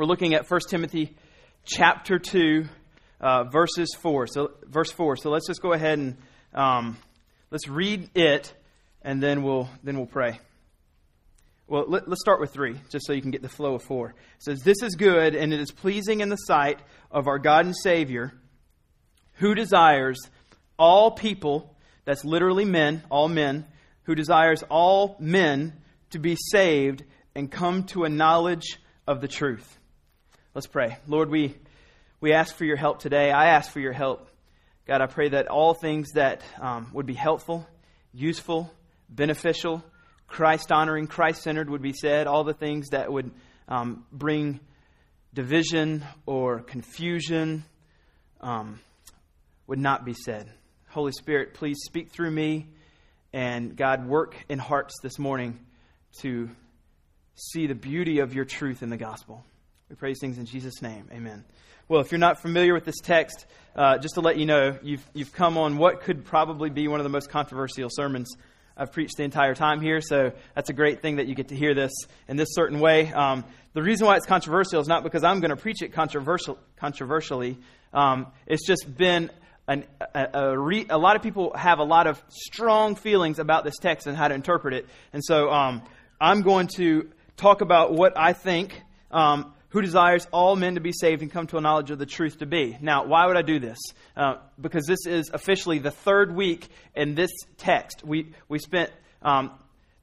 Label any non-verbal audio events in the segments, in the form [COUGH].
We're looking at 1 Timothy chapter 2, uh, verses 4. So, verse 4. So let's just go ahead and um, let's read it, and then we'll, then we'll pray. Well, let, us start with 3, just so you can get the flow of 4. It says, This is good, and it is pleasing in the sight of our God and Savior, who desires all people, that's literally men, all men, who desires all men to be saved and come to a knowledge of the truth. Let's pray. Lord, we, we ask for your help today. I ask for your help. God, I pray that all things that um, would be helpful, useful, beneficial, Christ honoring, Christ centered would be said. All the things that would um, bring division or confusion um, would not be said. Holy Spirit, please speak through me. And God, work in hearts this morning to see the beauty of your truth in the gospel. We praise things in Jesus' name. Amen. Well, if you're not familiar with this text, uh, just to let you know, you've, you've come on what could probably be one of the most controversial sermons I've preached the entire time here, so that's a great thing that you get to hear this in this certain way. Um, the reason why it's controversial is not because I'm going to preach it controversial, controversially. Um, it's just been an, a, a, re, a, lot of people have a lot of strong feelings about this text and how to interpret it. And so um, I'm going to talk about what I think um, who desires all men to be saved and come to a knowledge of the truth to be. Now, why would I do this? Uh, because this is officially the third week in this text. We, we spent um,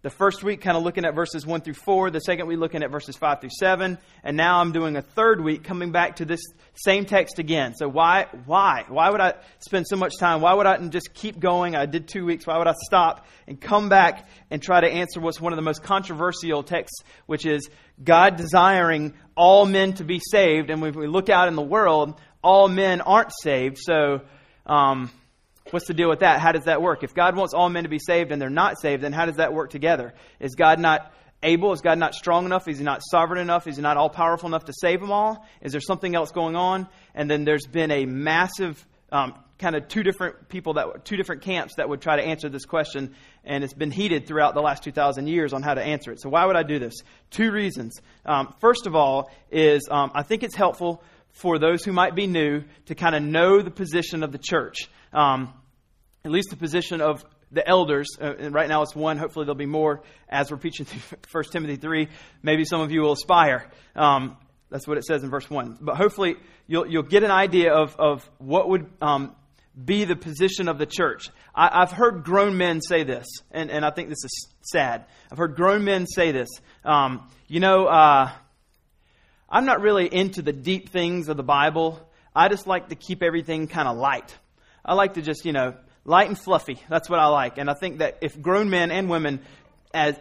the first week kind of looking at verses 1 through 4, the second week looking at verses 5 through 7, and now I'm doing a third week coming back to this same text again. So why why? Why would I spend so much time? Why would I just keep going? I did 2 weeks. Why would I stop and come back and try to answer what's one of the most controversial texts, which is God desiring all men to be saved, and when we look out in the world, all men aren't saved. So um, What's the deal with that? How does that work? If God wants all men to be saved and they're not saved, then how does that work together? Is God not able? Is God not strong enough? Is He not sovereign enough? Is He not all powerful enough to save them all? Is there something else going on? And then there's been a massive um, kind of two different people that two different camps that would try to answer this question, and it's been heated throughout the last two thousand years on how to answer it. So why would I do this? Two reasons. Um, first of all, is um, I think it's helpful for those who might be new to kind of know the position of the church um, at least the position of the elders. Uh, and right now it's one. Hopefully there'll be more as we're preaching [LAUGHS] through 1 Timothy 3. Maybe some of you will aspire. Um, that's what it says in verse 1. But hopefully you'll, you'll get an idea of, of what would um, be the position of the church. I, have heard grown men say this, and, and I think this is sad. I've heard grown men say this. Um, you know, uh, I'm not really into the deep things of the Bible. I just like to keep everything kind of light. I like to just, you know, light and fluffy. That's what I like. And I think that if grown men and women, as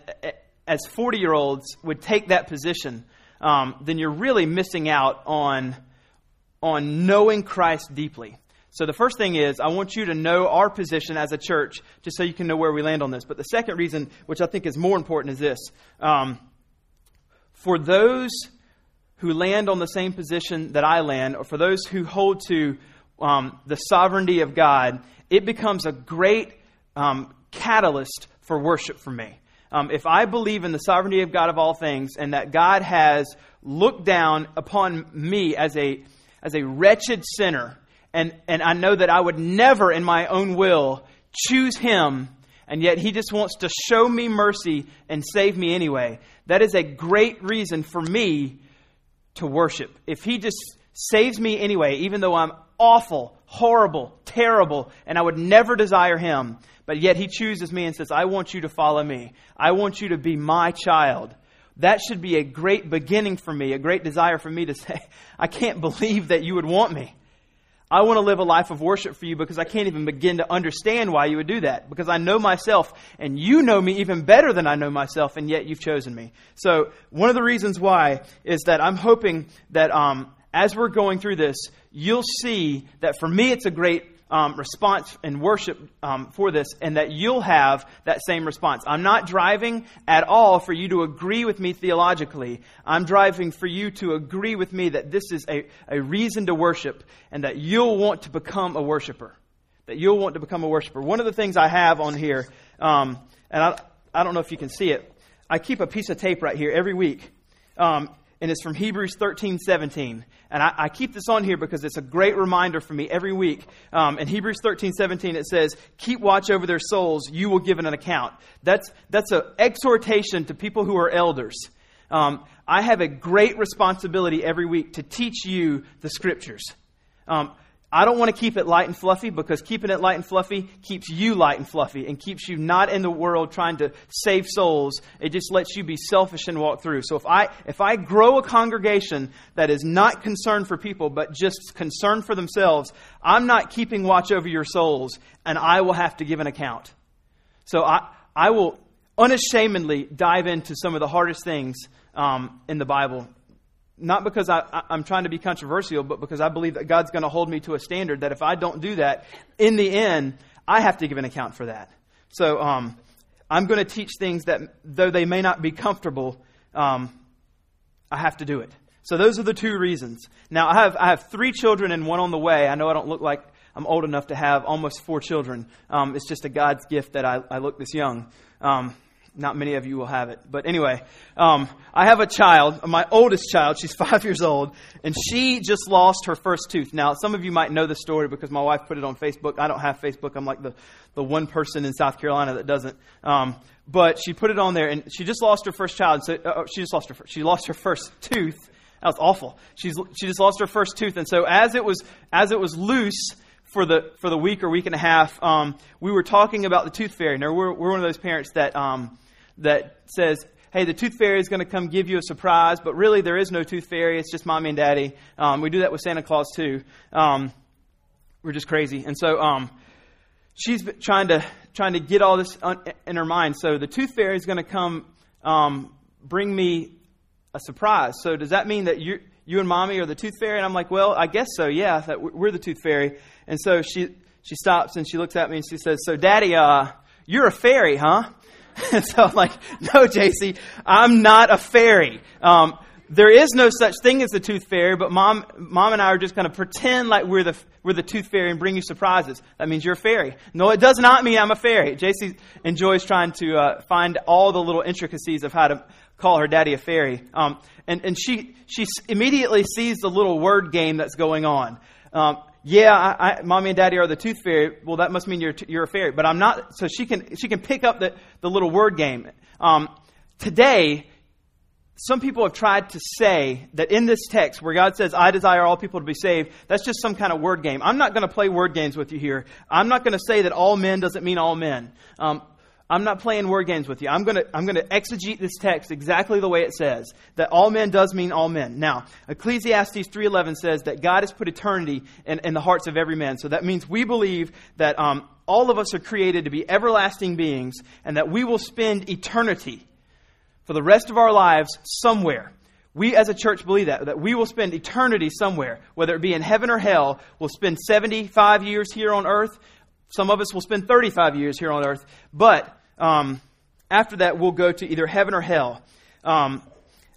as 40 year olds, would take that position, um, then you're really missing out on on knowing Christ deeply. So the first thing is, I want you to know our position as a church, just so you can know where we land on this. But the second reason, which I think is more important, is this: um, for those who land on the same position that I land, or for those who hold to um, the sovereignty of God, it becomes a great um, catalyst for worship for me. Um, if I believe in the sovereignty of God of all things and that God has looked down upon me as a, as a wretched sinner, and, and I know that I would never in my own will choose Him, and yet He just wants to show me mercy and save me anyway, that is a great reason for me to worship. If He just saves me anyway, even though I'm awful, horrible, terrible, and I would never desire him. But yet he chooses me and says, I want you to follow me. I want you to be my child. That should be a great beginning for me, a great desire for me to [LAUGHS] say, I can't believe that you would want me. I want to live a life of worship for you because I can't even begin to understand why you would do that. Because I know myself and you know me even better than I know myself, and yet you've chosen me. So, one of the reasons why is that I'm hoping that um, as we're going through this, you'll see that for me it's a great um, response and worship um, for this, and that you'll have that same response. I'm not driving at all for you to agree with me theologically. I'm driving for you to agree with me that this is a, a reason to worship, and that you'll want to become a worshiper. That you'll want to become a worshiper. One of the things I have on here, um, and I, I don't know if you can see it, I keep a piece of tape right here every week. Um, and it's from Hebrews 13 17. And I, I, keep this on here because it's a great reminder for me every week. Um, in Hebrews 13 17, it says, Keep watch over their souls, you will give an account. That's, that's an exhortation to people who are elders. Um, I have a great responsibility every week to teach you the scriptures. Um, I don't want to keep it light and fluffy because keeping it light and fluffy keeps you light and fluffy and keeps you not in the world trying to save souls. It just lets you be selfish and walk through. So if I if I grow a congregation that is not concerned for people but just concerned for themselves, I'm not keeping watch over your souls and I will have to give an account. So I I will unashamedly dive into some of the hardest things um, in the Bible not because I, am trying to be controversial, but because I believe that God's going to hold me to a standard that if I don't do that, in the end, I have to give an account for that. So um, I'm going to teach things that, though they may not be comfortable, um, I have to do it. So those are the two reasons. Now I have I have three children and one on the way. I know I don't look like I'm old enough to have almost four children. Um, it's just a God's gift that I, I look this young. Um, not many of you will have it. But anyway, um, I have a child, my oldest child. She's [LAUGHS] five years old, and she just lost her first tooth. Now, some of you might know the story because my wife put it on Facebook. I don't have Facebook. I'm like the, the one person in South Carolina that doesn't. Um, but she put it on there, and she just lost her first child. So uh, she just lost her. She lost her first [LAUGHS] tooth. That was awful. She's she just lost her first tooth, and so as it was as it was loose for the for the week or week and a half, um, we were talking about the tooth fairy. Now we're we're one of those parents that um, that says, hey, the tooth fairy is going to come give you a surprise, but really there is no tooth fairy. It's just mommy and daddy. Um, we do that with Santa Claus too. Um, we're just crazy. And so um, she's trying to trying to get all this in her mind. So the tooth fairy is going to come um, bring me a surprise. So does that mean that you you and mommy are the tooth fairy? And I'm like, well, I guess so. Yeah, that we're the tooth fairy. And so she she stops and she looks at me and she says, so daddy, uh, you're a fairy, huh? And [LAUGHS] so I'm like, no, JC, I'm not a fairy. Um, there is no such thing as the tooth fairy, but mom, mom and I are just going to pretend like we're the, we're the tooth fairy and bring you surprises. That means you're a fairy. No, it does not mean I'm a fairy. JC enjoys trying to uh, find all the little intricacies of how to call her daddy a fairy. Um, and, and she, she immediately sees the little word game that's going on. Um, yeah, I, I, mommy and daddy are the tooth fairy. Well, that must mean you're, you're a fairy. But I'm not. So she can, she can pick up the, the little word game. Um, today, some people have tried to say that in this text where God says, I desire all people to be saved, that's just some kind of word game. I'm not going to play word games with you here. I'm not going to say that all men doesn't mean all men. Um, I'm not playing word games with you. I'm going to I'm going to exegete this text exactly the way it says. That all men does mean all men. Now, Ecclesiastes 3:11 says that God has put eternity in, in, the hearts of every man. So that means we believe that um, all of us are created to be everlasting beings, and that we will spend eternity for the rest of our lives somewhere. We as a church believe that, that we will spend eternity somewhere, whether it be in heaven or hell. We'll spend 75 years here on earth. Some of us will spend 35 years here on earth, but um, after that, we'll go to either heaven or hell. Um,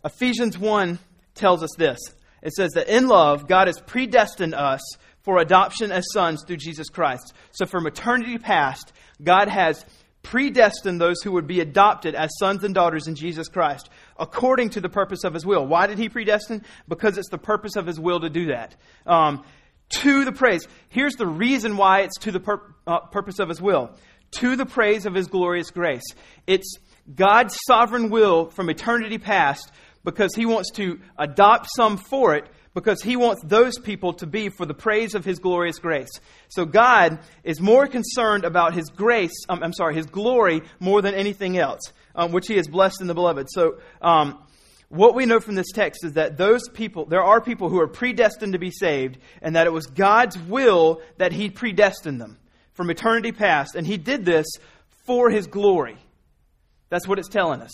Ephesians 1 tells us this it says that in love, God has predestined us for adoption as sons through Jesus Christ. So from eternity past, God has predestined those who would be adopted as sons and daughters in Jesus Christ according to the purpose of his will. Why did he predestine? Because it's the purpose of his will to do that. Um, to the praise. Here's the reason why it's to the pur- uh, purpose of his will. To the praise of his glorious grace. It's God's sovereign will from eternity past because he wants to adopt some for it because he wants those people to be for the praise of his glorious grace. So God is more concerned about his grace, um, I'm sorry, his glory more than anything else, um, which he has blessed in the beloved. So, um, what we know from this text is that those people, there are people who are predestined to be saved, and that it was God's will that He predestined them from eternity past, and He did this for His glory. That's what it's telling us.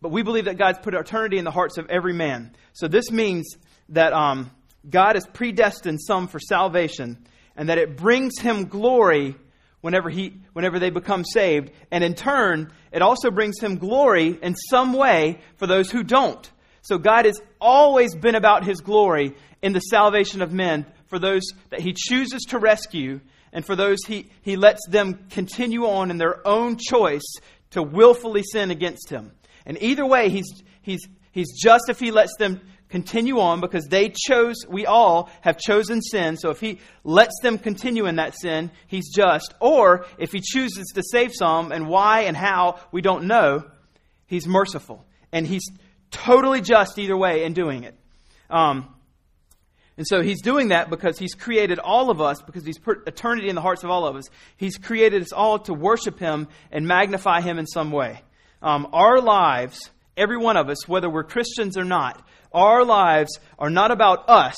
But we believe that God's put eternity in the hearts of every man. So this means that um, God has predestined some for salvation, and that it brings Him glory whenever, he, whenever they become saved. And in turn, it also brings him glory in some way for those who don't. So God has always been about his glory in the salvation of men for those that he chooses to rescue and for those he, he lets them continue on in their own choice to willfully sin against him. And either way, he's, he's, He's just if he lets them continue on because they chose, we all have chosen sin. So if he lets them continue in that sin, he's just. Or if he chooses to save some and why and how, we don't know, he's merciful. And he's totally just either way in doing it. Um, and so he's doing that because he's created all of us, because he's put eternity in the hearts of all of us. He's created us all to worship him and magnify him in some way. Um, our lives, every one of us, whether we're Christians or not, our lives are not about us.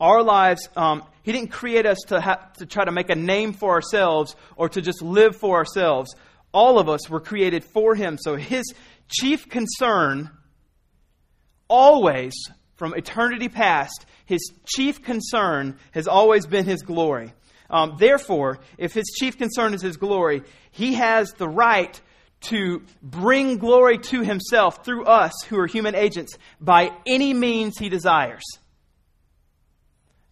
Our lives, um, He didn't create us to, ha- to try to make a name for ourselves or to just live for ourselves. All of us were created for Him. So His chief concern, always, from eternity past, His chief concern has always been His glory. Um, therefore, if His chief concern is His glory, He has the right to bring glory to himself through us who are human agents by any means he desires.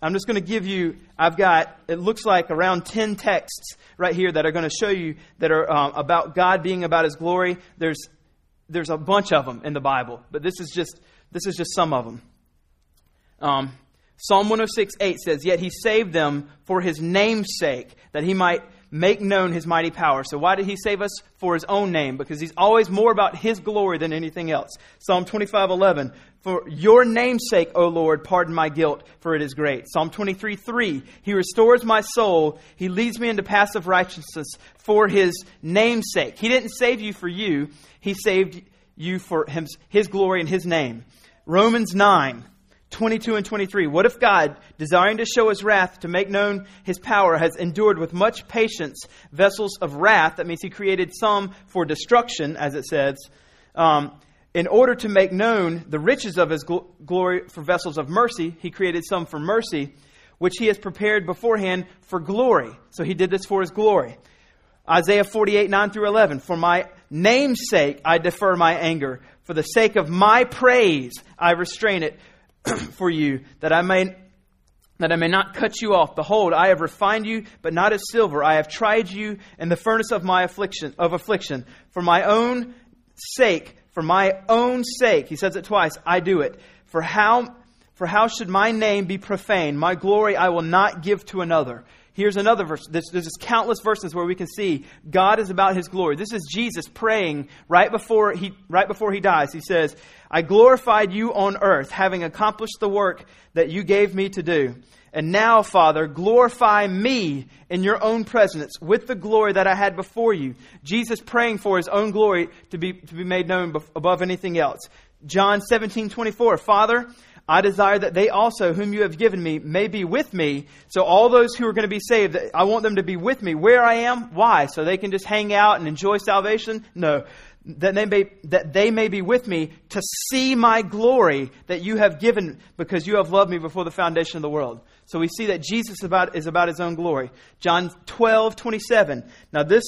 I'm just going to give you, I've got, it looks like around 10 texts right here that are going to show you that are um, about God being about his glory. There's, there's a bunch of them in the Bible, but this is just, this is just some of them. Um, Psalm 106, 8 says, Yet he saved them for his name's sake, that he might make known his mighty power. So, why did he save us? For his own name, because he's always more about his glory than anything else. Psalm 25 11. For your name's sake, O Lord, pardon my guilt, for it is great. Psalm 23 3. He restores my soul. He leads me into paths of righteousness for his name's sake. He didn't save you for you, he saved you for his, his glory and his name. Romans 9. 22 and 23. What if God, desiring to show his wrath, to make known his power, has endured with much patience vessels of wrath? That means he created some for destruction, as it says, um, in order to make known the riches of his gl- glory for vessels of mercy. He created some for mercy, which he has prepared beforehand for glory. So he did this for his glory. Isaiah 48, 9 through 11. For my name's sake, I defer my anger. For the sake of my praise, I restrain it [CLEARS THROAT] for you, that I may that I may not cut you off. Behold, I have refined you, but not as silver. I have tried you in the furnace of my affliction of affliction. For my own sake, for my own sake, he says it twice, I do it. For how for how should my name be profaned? My glory I will not give to another. Here's another verse. There's, there's countless verses where we can see God is about His glory. This is Jesus praying right before he right before he dies. He says, "I glorified you on earth, having accomplished the work that you gave me to do." And now, Father, glorify me in your own presence with the glory that I had before you. Jesus praying for his own glory to be, to be made known above anything else. John 17, 24. Father, I desire that they also, whom you have given me, may be with me. So all those who are going to be saved, I want them to be with me where I am. Why? So they can just hang out and enjoy salvation? No. That they may, that they may be with me to see my glory that you have given because you have loved me before the foundation of the world. So we see that Jesus about, is about his own glory. John 12, 27. Now this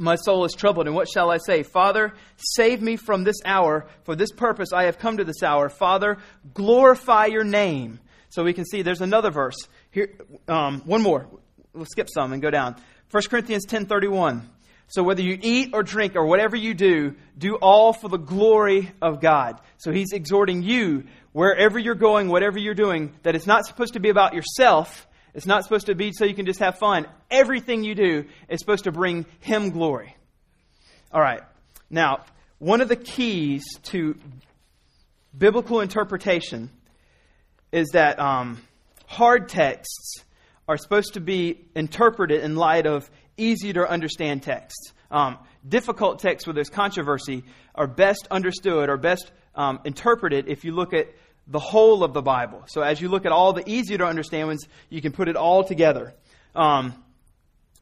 my soul is troubled, and what shall I say? Father, save me from this hour. For this purpose I have come to this hour. Father, glorify your name. So we can see there's another verse. Here, um, one more. We'll skip some and go down. 1 Corinthians 10.31. So whether you eat or drink or whatever you do, do all for the glory of God. So he's exhorting you, wherever you're going, whatever you're doing, that it's not supposed to be about yourself, it's not supposed to be so you can just have fun. Everything you do is supposed to bring Him glory. All right. Now, one of the keys to biblical interpretation is that um, hard texts are supposed to be interpreted in light of easy to understand texts. Um, difficult texts where there's controversy are best understood or best um, interpreted if you look at the whole of the Bible. So as you look at all the easier to understand ones, you can put it all together. Um,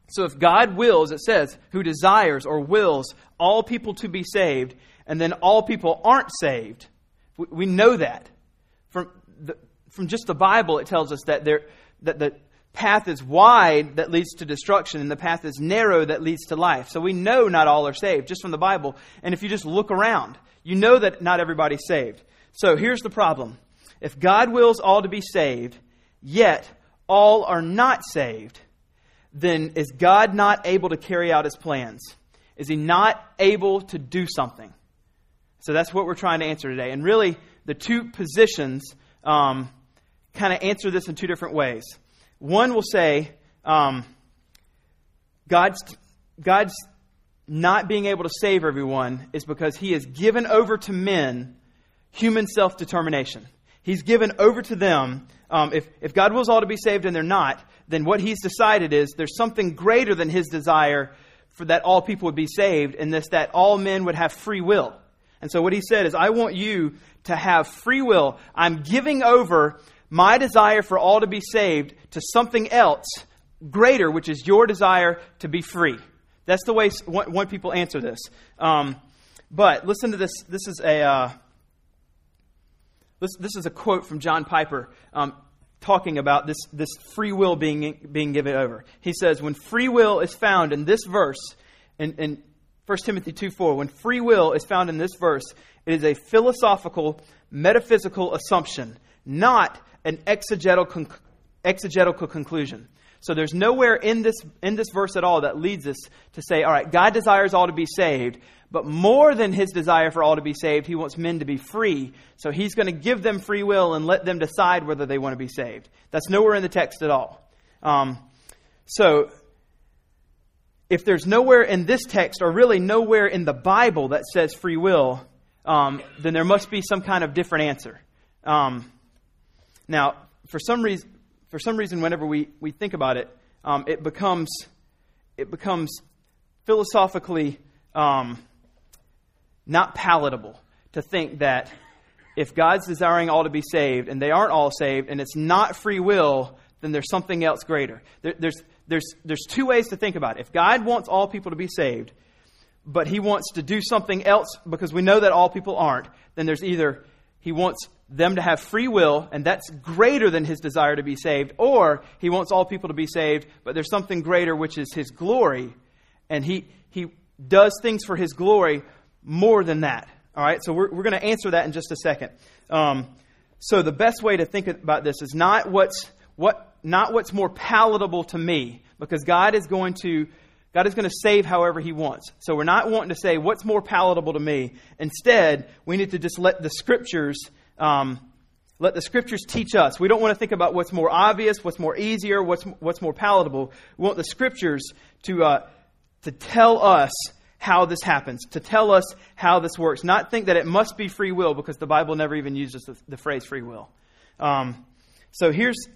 so if God wills, it says, who desires or wills all people to be saved, and then all people aren't saved, we, we know that. From, the, from just the Bible, it tells us that, there, that the path is wide that leads to destruction, and the path is narrow that leads to life. So we know not all are saved, just from the Bible. And if you just look around, you know that not everybody's saved. So here's the problem if God wills all to be saved, yet all are not saved, then is God not able to carry out his plans? Is he not able to do something? So that's what we're trying to answer today. And really, the two positions um, kind of answer this in two different ways. One will say, um, God's, God's not being able to save everyone is because he has given over to men human self determination. He's given over to them. Um, if, if God wills all to be saved and they're not, then what he's decided is there's something greater than his desire for that all people would be saved, and this that all men would have free will. And so what he said is, I want you to have free will. I'm giving over my desire for all to be saved to something else greater, which is your desire to be free. That's the way one, one people answer this. Um, but listen to this. This is a uh, this, this is a quote from John Piper um, talking about this this free will being being given over. He says, "When free will is found in this verse, in, in 1 Timothy two four, when free will is found in this verse, it is a philosophical, metaphysical assumption, not an exegetical, exegetical conclusion." So there's nowhere in this, in this verse at all that leads us to say, all right, God desires all to be saved, but more than his desire for all to be saved, he wants men to be free. So he's going to give them free will and let them decide whether they want to be saved. That's nowhere in the text at all. Um, so if there's nowhere in this text, or really nowhere in the Bible that says free will, um, then there must be some kind of different answer. Um, now, for some reason, for some reason, whenever we, we think about it, um, it becomes it becomes philosophically um, not palatable to think that if God's desiring all to be saved and they aren't all saved and it's not free will, then there's something else greater. There, there's, there's, there's two ways to think about it. If God wants all people to be saved, but he wants to do something else because we know that all people aren't, then there's either he wants them to have free will, and that's greater than his desire to be saved, or he wants all people to be saved, but there's something greater, which is his glory, and he, he does things for his glory more than that. All right, so we're, we're going to answer that in just a second. Um, so the best way to think about this is not what's, what, not what's more palatable to me, because God is going to God is going to save however He wants. So we're not wanting to say, what's more palatable to me? Instead, we need to just let the Scriptures um, let the scriptures teach us. We don't want to think about what's more obvious, what's more easier, what's, what's more palatable. We want the scriptures to, uh, to tell us how this happens, to tell us how this works. Not think that it must be free will because the Bible never even uses the, the phrase free will. Um, so here's,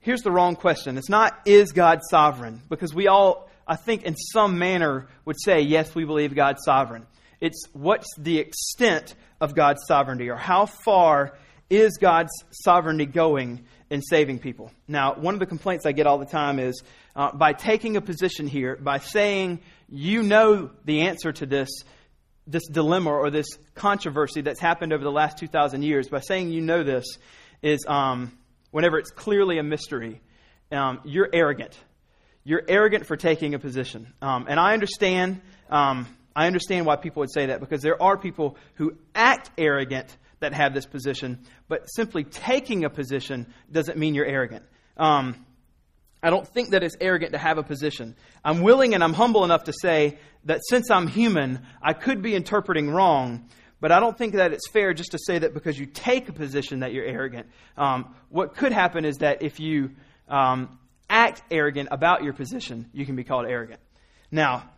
here's the wrong question. It's not, is God sovereign? Because we all, I think, in some manner would say, yes, we believe God's sovereign. It's what's the extent of God's sovereignty, or how far is God's sovereignty going in saving people? Now, one of the complaints I get all the time is uh, by taking a position here, by saying you know the answer to this, this dilemma or this controversy that's happened over the last 2,000 years, by saying you know this, is um, whenever it's clearly a mystery, um, you're arrogant. You're arrogant for taking a position. Um, and I understand um, I understand why people would say that because there are people who act arrogant that have this position, but simply taking a position doesn't mean you're arrogant. Um, I don't think that it's arrogant to have a position. I'm willing and I'm humble enough to say that since I'm human, I could be interpreting wrong, but I don't think that it's fair just to say that because you take a position that you're arrogant. Um, what could happen is that if you um, act arrogant about your position, you can be called arrogant. Now,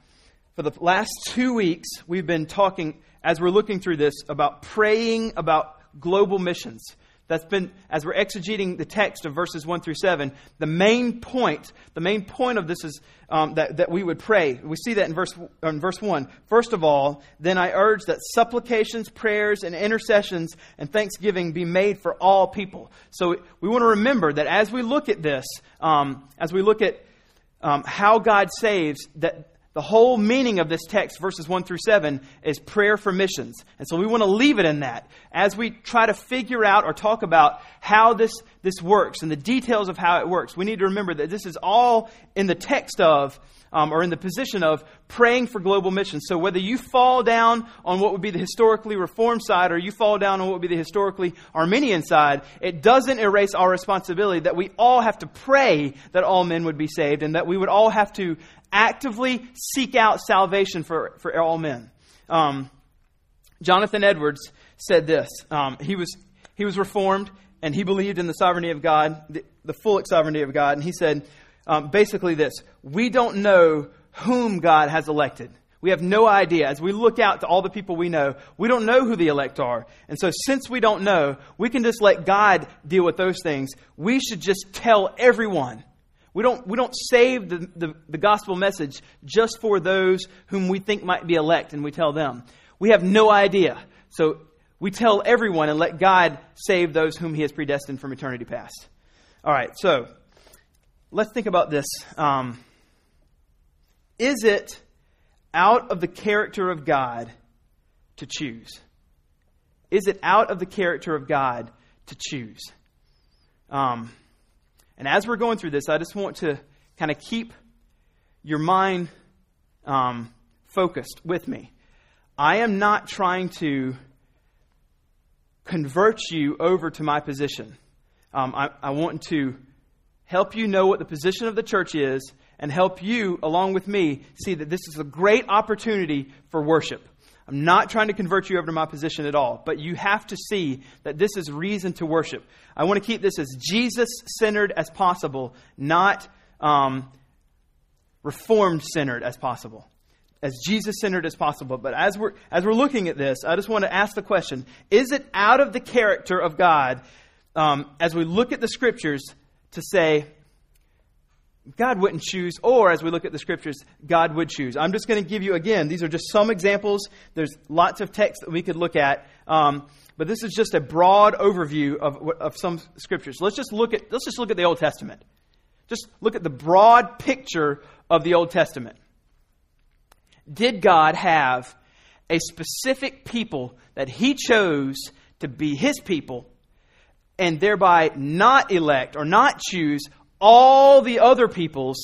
for the last two weeks, we've been talking, as we're looking through this, about praying about global missions. That's been, as we're exegeting the text of verses 1 through 7, the main point, the main point of this is um, that, that we would pray. We see that in verse, in verse 1. First of all, then I urge that supplications, prayers, and intercessions and thanksgiving be made for all people. So we want to remember that as we look at this, um, as we look at um, how God saves, that the whole meaning of this text, verses 1 through 7, is prayer for missions. And so we want to leave it in that. As we try to figure out or talk about how this, this works and the details of how it works, we need to remember that this is all in the text of, um, or in the position of, praying for global missions. So whether you fall down on what would be the historically reformed side or you fall down on what would be the historically Arminian side, it doesn't erase our responsibility that we all have to pray that all men would be saved and that we would all have to actively seek out salvation for, for all men. Um, Jonathan Edwards said this. Um, he, was, he was reformed and he believed in the sovereignty of God, the, the full sovereignty of God. And he said um, basically this We don't know whom God has elected. We have no idea. As we look out to all the people we know, we don't know who the elect are. And so, since we don't know, we can just let God deal with those things. We should just tell everyone. We don't, we don't save the, the, the gospel message just for those whom we think might be elect, and we tell them. We have no idea. So, we tell everyone and let God save those whom He has predestined from eternity past. All right, so let's think about this. Um, is it out of the character of God to choose? Is it out of the character of God to choose? Um, and as we're going through this, I just want to kind of keep your mind um, focused with me. I am not trying to convert you over to my position. Um, I, I want to help you know what the position of the church is and help you, along with me, see that this is a great opportunity for worship. I'm not trying to convert you over to my position at all, but you have to see that this is reason to worship. I want to keep this as Jesus centered as possible, not um, reformed centered as possible. As Jesus centered as possible. But as we're, as we're looking at this, I just want to ask the question is it out of the character of God, um, as we look at the scriptures, to say, God wouldn't choose, or as we look at the scriptures, God would choose. I'm just going to give you, again, these are just some examples. There's lots of text that we could look at. Um, but this is just a broad overview of, of some scriptures. Let's just look at let's just look at the Old Testament. Just look at the broad picture of the Old Testament. Did God have a specific people that He chose to be His people, and thereby not elect or not choose all the other peoples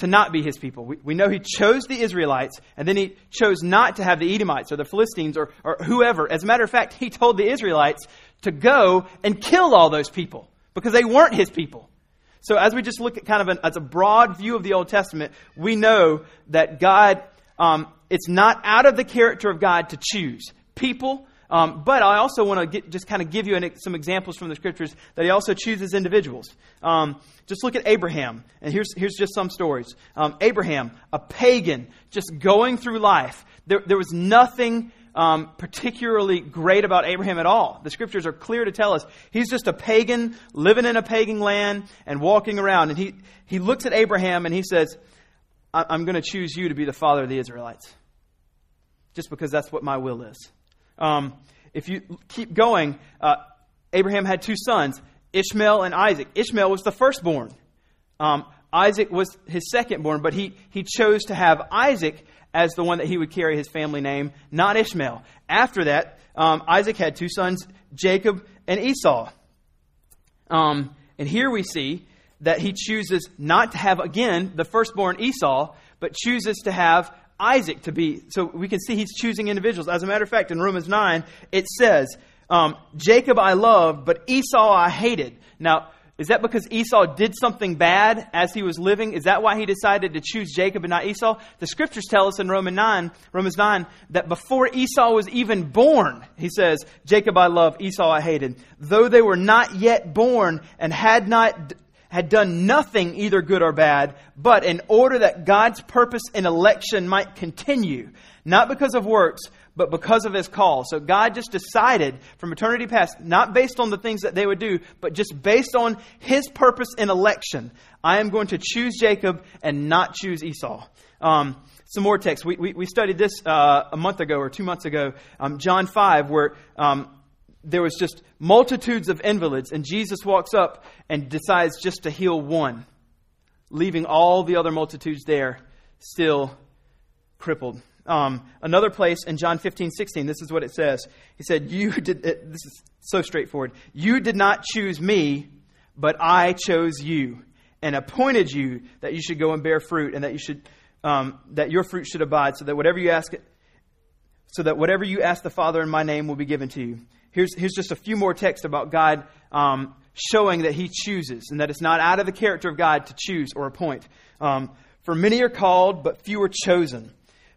to not be his people. We, we know he chose the Israelites, and then he chose not to have the Edomites or the Philistines or, or whoever. As a matter of fact, he told the Israelites to go and kill all those people because they weren't his people. So, as we just look at kind of an, as a broad view of the Old Testament, we know that God, um, it's not out of the character of God to choose people um, but I also want to just kind of give you an, some examples from the scriptures that he also chooses individuals. Um, just look at Abraham, and here's, here's just some stories. Um, Abraham, a pagan, just going through life. There, there was nothing um, particularly great about Abraham at all. The scriptures are clear to tell us he's just a pagan, living in a pagan land and walking around. And he, he looks at Abraham and he says, I'm going to choose you to be the father of the Israelites. Just because that's what my will is. Um, if you keep going, uh, Abraham had two sons, Ishmael and Isaac. Ishmael was the firstborn. Um, Isaac was his secondborn, but he, he chose to have Isaac as the one that he would carry his family name, not Ishmael. After that, um, Isaac had two sons, Jacob and Esau. Um, and here we see that he chooses not to have, again, the firstborn Esau, but chooses to have Isaac to be. So we can see he's choosing individuals. As a matter of fact, in Romans 9, it says, um, Jacob I loved, but Esau I hated. Now, is that because Esau did something bad as he was living? Is that why he decided to choose Jacob and not Esau? The scriptures tell us in Romans 9, Romans 9 that before Esau was even born, he says, Jacob I loved, Esau I hated. Though they were not yet born and had not had done nothing either good or bad, but in order that God's purpose in election might continue, not because of works, but because of his call. So God just decided from eternity past, not based on the things that they would do, but just based on his purpose in election. I am going to choose Jacob and not choose Esau. Um, some more text. We, we, we studied this uh, a month ago or two months ago, um, John 5, where um, there was just multitudes of invalids, and Jesus walks up and decides just to heal one, leaving all the other multitudes there still crippled. Um, another place in John 15, 16, this is what it says. He said, You did, it, this is so straightforward. You did not choose me, but I chose you and appointed you that you should go and bear fruit and that you should, um, that your fruit should abide so that whatever you ask, so that whatever you ask the Father in my name will be given to you. Here's, here's just a few more texts about God um, showing that He chooses and that it's not out of the character of God to choose or appoint. Um, For many are called, but few are chosen.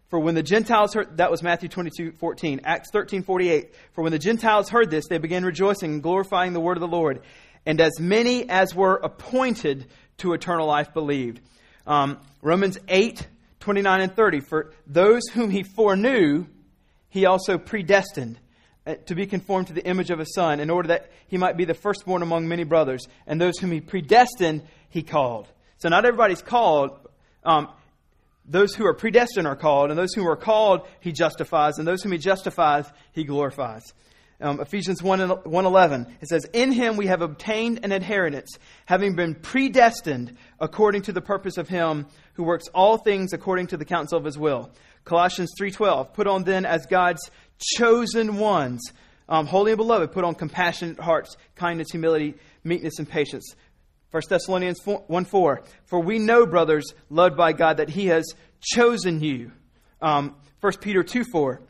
For when the Gentiles heard, that was Matthew 22, 14. Acts 13, 48. For when the Gentiles heard this, they began rejoicing and glorifying the word of the Lord. And as many as were appointed to eternal life believed. Um, Romans 8, 29 and 30. For those whom he foreknew, he also predestined to be conformed to the image of his son, in order that he might be the firstborn among many brothers. And those whom he predestined, he called. So not everybody's called. Um, those who are predestined are called, and those who are called, he justifies, and those whom he justifies, he glorifies. Um, Ephesians 1 111, it says, In him we have obtained an inheritance, having been predestined according to the purpose of him who works all things according to the counsel of his will. Colossians 3.12, Put on then as God's chosen ones, um, holy and beloved, put on compassionate hearts, kindness, humility, meekness, and patience. 1 Thessalonians 1 4. For we know, brothers, loved by God, that He has chosen you. Um, 1 Peter 2 4.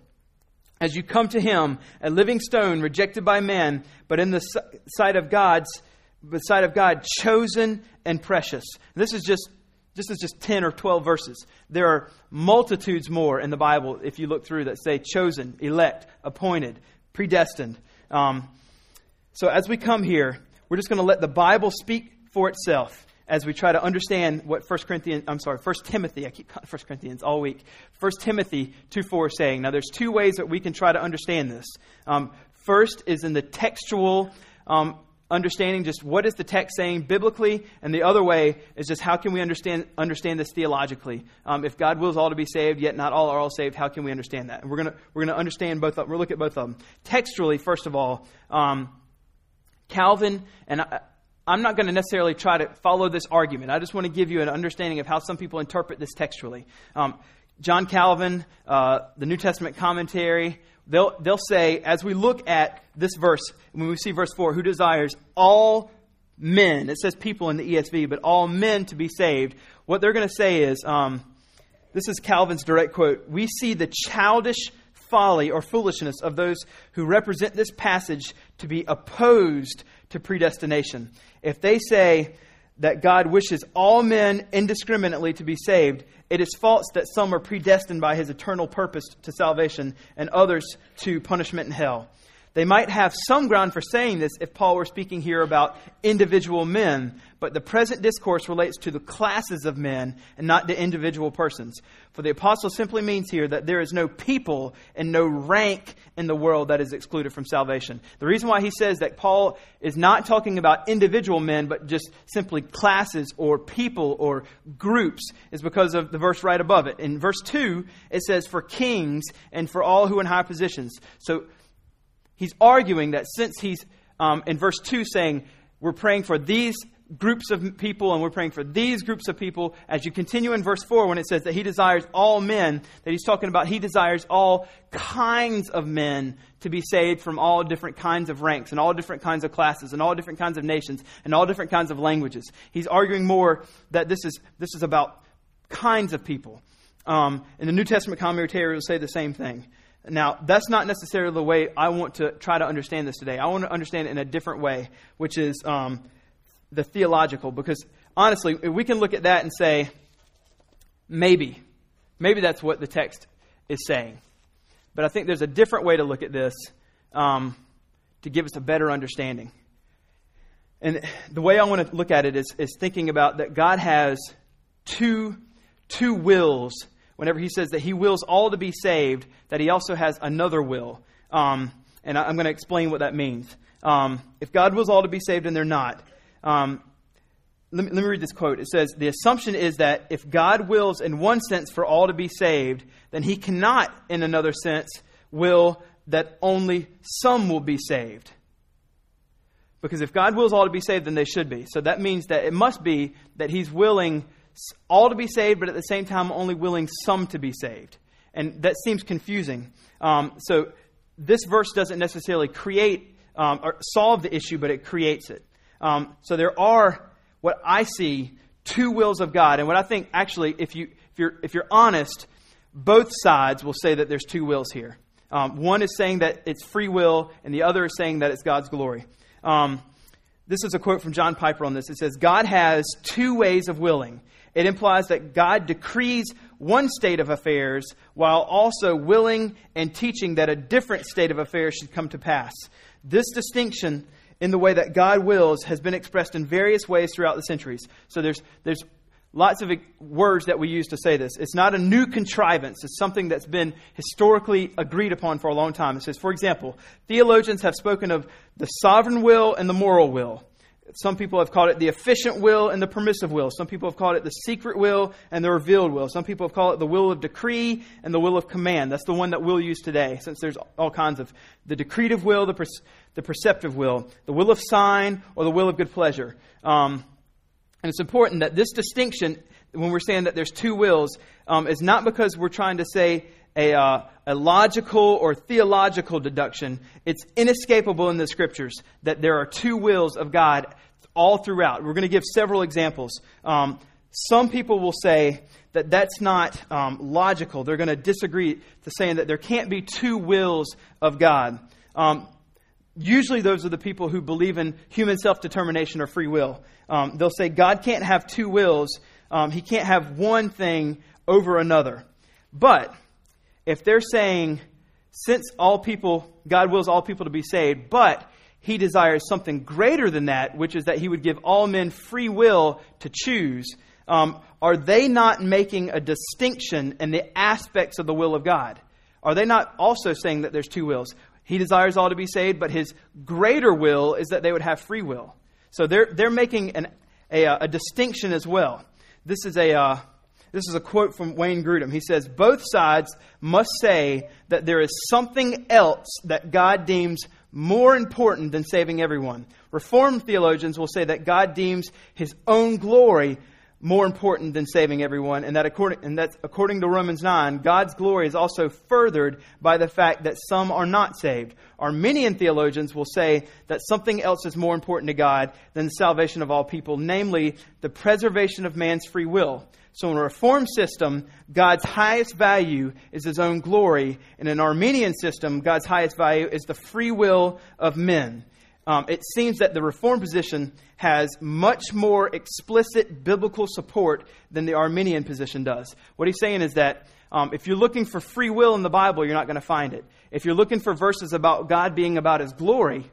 As you come to Him, a living stone rejected by man, but in the sight of God's, the sight of God, chosen and precious. This is just this is just 10 or 12 verses. There are multitudes more in the Bible, if you look through, that say chosen, elect, appointed, predestined. Um, so as we come here, we're just going to let the Bible speak for itself as we try to understand what 1 Corinthians, I'm sorry, 1 Timothy, I keep calling 1 Corinthians all week, 1 Timothy 2 4 is saying. Now, there's two ways that we can try to understand this. Um, first is in the textual um, understanding, just what is the text saying biblically, and the other way is just how can we understand, understand this theologically. Um, if God wills all to be saved, yet not all are all saved, how can we understand that? And we're gonna we're gonna understand both, we'll look at both of them. Textually, first of all, um, Calvin, and I, I'm not going to necessarily try to follow this argument. I just want to give you an understanding of how some people interpret this textually. Um, John Calvin, uh, the New Testament commentary, they'll, they'll say, as we look at this verse, when we see verse 4, who desires all men, it says people in the ESV, but all men to be saved, what they're going to say is, um, this is Calvin's direct quote, we see the childish folly or foolishness of those who represent this passage to be opposed to predestination. If they say that God wishes all men indiscriminately to be saved, it is false that some are predestined by his eternal purpose to salvation and others to punishment in hell. They might have some ground for saying this if Paul were speaking here about individual men, but the present discourse relates to the classes of men and not to individual persons. For the apostle simply means here that there is no people and no rank in the world that is excluded from salvation. The reason why he says that Paul is not talking about individual men, but just simply classes or people or groups is because of the verse right above it. In verse 2, it says, For kings and for all who are in high positions. So he's arguing that since he's um, in verse 2 saying, we're praying for these groups of people and we're praying for these groups of people. As you continue in verse 4, when it says that he desires all men, that he's talking about he desires all kinds of men to be saved from all different kinds of ranks and all different kinds of classes and all different kinds of nations and all different kinds of languages. He's arguing more that this is, this is about kinds of people. Um, and the New Testament commentary will say the same thing. Now, that's not necessarily the way I want to try to understand this today. I want to understand it in a different way, which is um, the theological. Because honestly, we can look at that and say, maybe. Maybe that's what the text is saying. But I think there's a different way to look at this um, to give us a better understanding. And the way I want to look at it is, is thinking about that God has two, two wills whenever he says that he wills all to be saved, that he also has another will. Um, and I, am going to explain what that means. Um, if God wills all to be saved and they're not, um, let, me, let me read this quote. It says, The assumption is that if God wills in one sense for all to be saved, then he cannot, in another sense, will that only some will be saved. Because if God wills all to be saved, then they should be. So that means that it must be that he's willing all to be saved, but at the same time only willing some to be saved. And that seems confusing. Um, so this verse doesn't necessarily create um, or solve the issue, but it creates it. Um, so there are what I see two wills of God, and what I think actually, if you if you're if you're honest, both sides will say that there's two wills here. Um, one is saying that it's free will, and the other is saying that it's God's glory. Um, this is a quote from John Piper on this. It says, God has two ways of willing. It implies that God decrees one state of affairs while also willing and teaching that a different state of affairs should come to pass. This distinction in the way that God wills has been expressed in various ways throughout the centuries. So there's, there's lots of words that we use to say this. It's not a new contrivance, it's something that's been historically agreed upon for a long time. It says, for example, theologians have spoken of the sovereign will and the moral will. Some people have called it the efficient will and the permissive will. Some people have called it the secret will and the revealed will. Some people have called it the will of decree and the will of command. That's the one that we'll use today, since there's all kinds of the decretive will, the, the preceptive will, the will of sign, or the will of good pleasure. Um, and it's important that this distinction, when we're saying that there's two wills, um, is not because we're trying to say a, uh, a logical or theological deduction. It's inescapable in the scriptures that there are two wills of God all throughout. We're going to give several examples. Um, some people will say that that's not um, logical. They're going to disagree to saying that there can't be two wills of God. Um, usually, those are the people who believe in human self determination or free will. Um, they'll say God can't have two wills, um, He can't have one thing over another. But if they're saying, since all people, God wills all people to be saved, but he desires something greater than that, which is that he would give all men free will to choose. Um, are they not making a distinction in the aspects of the will of God? Are they not also saying that there's two wills? He desires all to be saved, but his greater will is that they would have free will. So they're, they're making an, a, a distinction as well. This is a, uh, this is a quote from Wayne Grudem. He says, Both sides must say that there is something else that God deems more important than saving everyone. Reformed theologians will say that God deems his own glory more important than saving everyone, and that according, and that's according to Romans 9, God's glory is also furthered by the fact that some are not saved. Arminian theologians will say that something else is more important to God than the salvation of all people, namely the preservation of man's free will. So, in a Reformed system, God's highest value is his own glory. In an Arminian system, God's highest value is the free will of men. Um, it seems that the Reformed position has much more explicit biblical support than the Arminian position does. What he's saying is that um, if you're looking for free will in the Bible, you're not going to find it. If you're looking for verses about God being about his glory,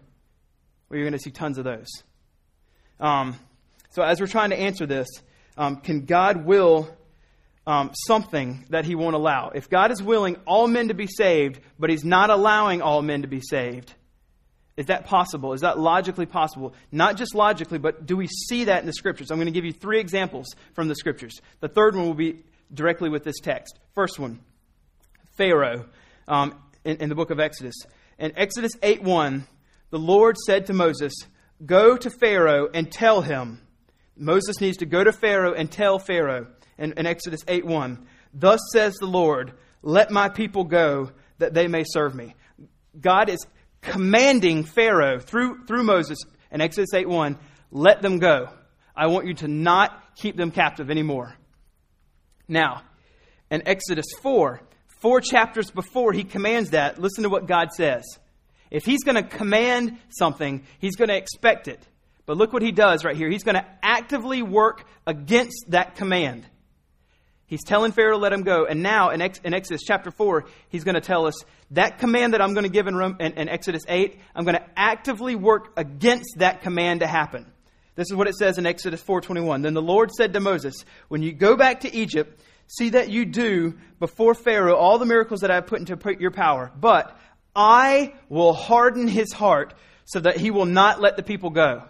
well, you're going to see tons of those. Um, so, as we're trying to answer this, um, can God will um, something that he won't allow? If God is willing all men to be saved, but he's not allowing all men to be saved, is that possible? Is that logically possible? Not just logically, but do we see that in the scriptures? I'm going to give you three examples from the scriptures. The third one will be directly with this text. First one Pharaoh um, in, in the book of Exodus. In Exodus 8 1, the Lord said to Moses, Go to Pharaoh and tell him, Moses needs to go to Pharaoh and tell Pharaoh in, in Exodus 8 1, Thus says the Lord, let my people go that they may serve me. God is commanding Pharaoh through, through Moses in Exodus 8 1, let them go. I want you to not keep them captive anymore. Now, in Exodus 4, four chapters before he commands that, listen to what God says. If he's going to command something, he's going to expect it. But look what he does right here. He's going to actively work against that command. He's telling Pharaoh let him go. And now in, Ex- in Exodus chapter 4, he's going to tell us that command that I'm going to give in, Rome, in, in Exodus 8, I'm going to actively work against that command to happen. This is what it says in Exodus 4:21. Then the Lord said to Moses, "When you go back to Egypt, see that you do before Pharaoh all the miracles that I have put into your power, but I will harden his heart so that he will not let the people go."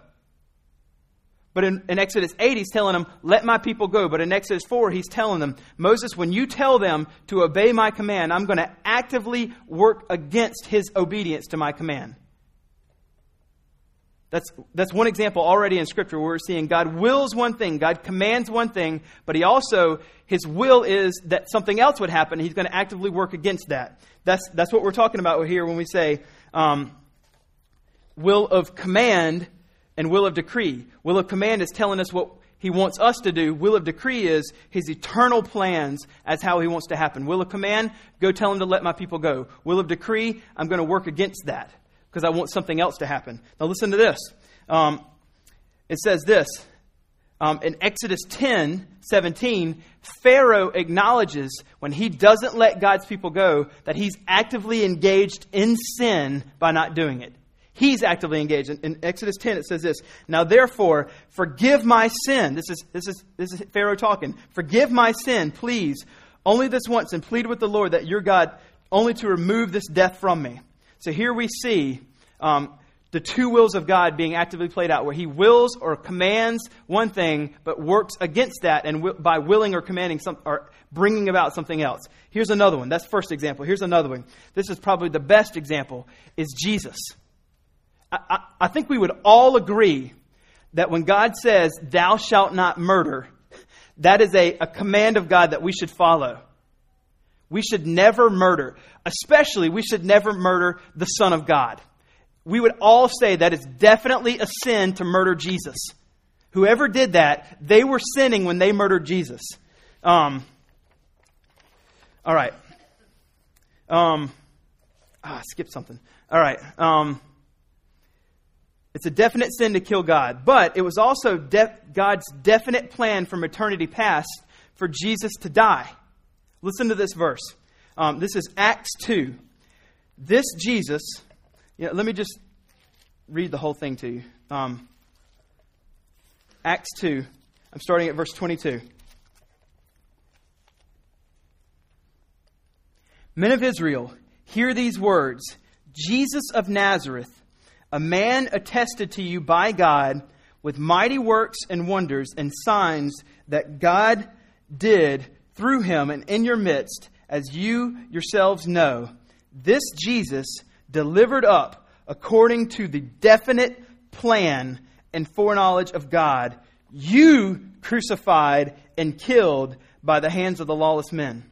But in, in, Exodus 8, he's telling them, let my people go. But in Exodus 4, he's telling them, Moses, when you tell them to obey my command, I'm going to actively work against his obedience to my command. That's, that's one example already in Scripture where we're seeing God wills one thing, God commands one thing, but he also, his will is that something else would happen. He's going to actively work against that. That's, that's what we're talking about here when we say um, will of command and will of decree. Will of command is telling us what he wants us to do. Will of decree is his eternal plans as how he wants to happen. Will of command, go tell him to let my people go. Will of decree, I'm going to work against that because I want something else to happen. Now listen to this. Um, It says this um, in Exodus 10 17, Pharaoh acknowledges when he doesn't let God's people go that he's actively engaged in sin by not doing it. He's actively engaged. In, in, Exodus 10, it says this Now therefore, forgive my sin. This is, this, is, this is Pharaoh talking. Forgive my sin, please, only this once, and plead with the Lord that your God only to remove this death from me. So here we see um, the two wills of God being actively played out, where He wills or commands one thing, but works against that, and w- by willing or commanding some, or bringing about something else. Here's another one. That's first example. Here's another one. This is probably the best example. Is Jesus. I, I, think we would all agree that when God says, "Thou shalt not murder," that is a, a command of God that we should follow. We should never murder. Especially, we should never murder the Son of God we would all say that it's definitely a sin to murder Jesus. Whoever did that, they were sinning when they murdered Jesus. Um, all right. Um, ah, I skipped something. All right. Um, it's a definite sin to kill God, but it was also God's definite plan from eternity past for Jesus to die. Listen to this verse. Um, this is Acts 2. This Jesus you know, let me just read the whole thing to you. Um, Acts 2, I'm starting at verse 22. Men of Israel, hear these words Jesus of Nazareth, a man attested to you by God with mighty works and wonders and signs that God did through him and in your midst, as you yourselves know. This Jesus delivered up according to the definite plan and foreknowledge of God, you crucified and killed by the hands of the lawless men.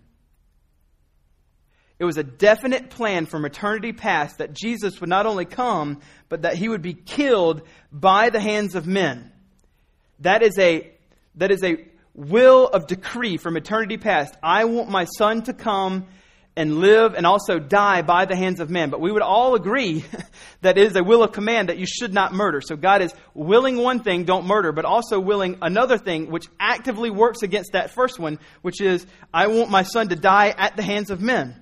It was a definite plan from eternity past that Jesus would not only come, but that he would be killed by the hands of men. That is a, that is a will of decree from eternity past. I want my son to come and live and also die by the hands of men. But we would all agree [LAUGHS] that it is a will of command that you should not murder. So God is willing one thing, don't murder, but also willing another thing which actively works against that first one, which is, I want my son to die at the hands of men.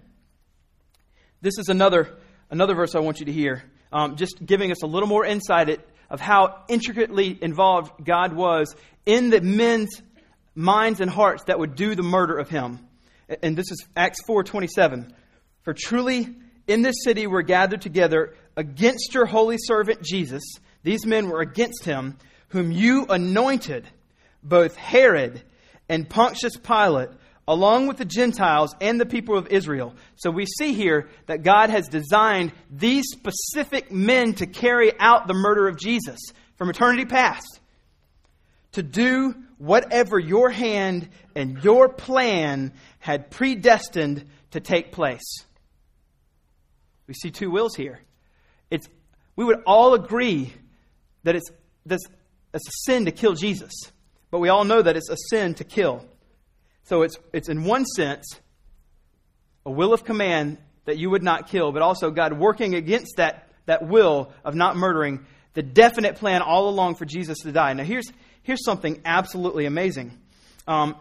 This is another, another verse I want you to hear, um, just giving us a little more insight of how intricately involved God was in the men's minds and hearts that would do the murder of him and this is Acts 4:27. For truly in this city were gathered together against your holy servant Jesus. These men were against him, whom you anointed, both Herod and Pontius Pilate, along with the Gentiles and the people of Israel. So we see here that God has designed these specific men to carry out the murder of Jesus from eternity past. To do whatever your hand and your plan had predestined to take place. We see two wills here. It's, we would all agree that it's, it's a sin to kill Jesus, but we all know that it's a sin to kill. So it's, it's in one sense a will of command that you would not kill, but also God working against that, that will of not murdering, the definite plan all along for Jesus to die. Now, here's, here's something absolutely amazing. Um,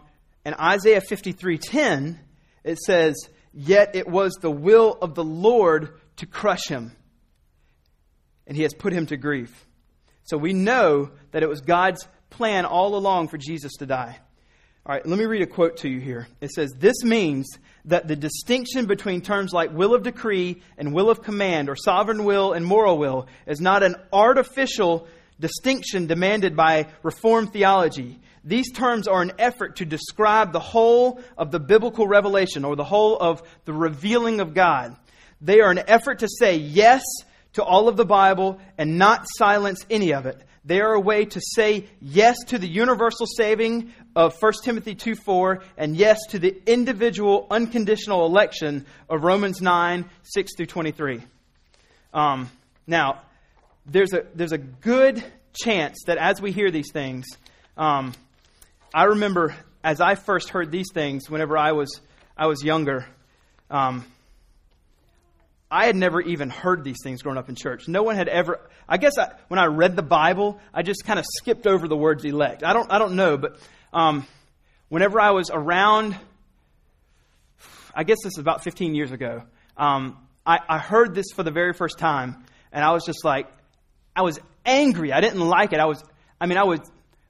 in Isaiah 53:10, it says, "Yet it was the will of the Lord to crush him, and he has put him to grief." So we know that it was God's plan all along for Jesus to die. All right, let me read a quote to you here. It says, This means that the distinction between terms like will of decree and will of command, or sovereign will and moral will, is not an artificial distinction demanded by Reformed theology. These terms are an effort to describe the whole of the biblical revelation or the whole of the revealing of God. They are an effort to say yes to all of the Bible and not silence any of it. They are a way to say yes to the universal saving of 1 Timothy 2 4 and yes to the individual unconditional election of Romans 9 6 through 23. Um, now, there's a, there's a good chance that as we hear these things, um, I remember as I first heard these things whenever I was, I was younger, um, I had never even heard these things growing up in church. No one had ever. I guess I, when I read the Bible, I just kind of skipped over the words elect. I don't. I don't know, but um, whenever I was around, I guess this is about 15 years ago. Um, I, I heard this for the very first time, and I was just like, I was angry. I didn't like it. I was. I mean, I was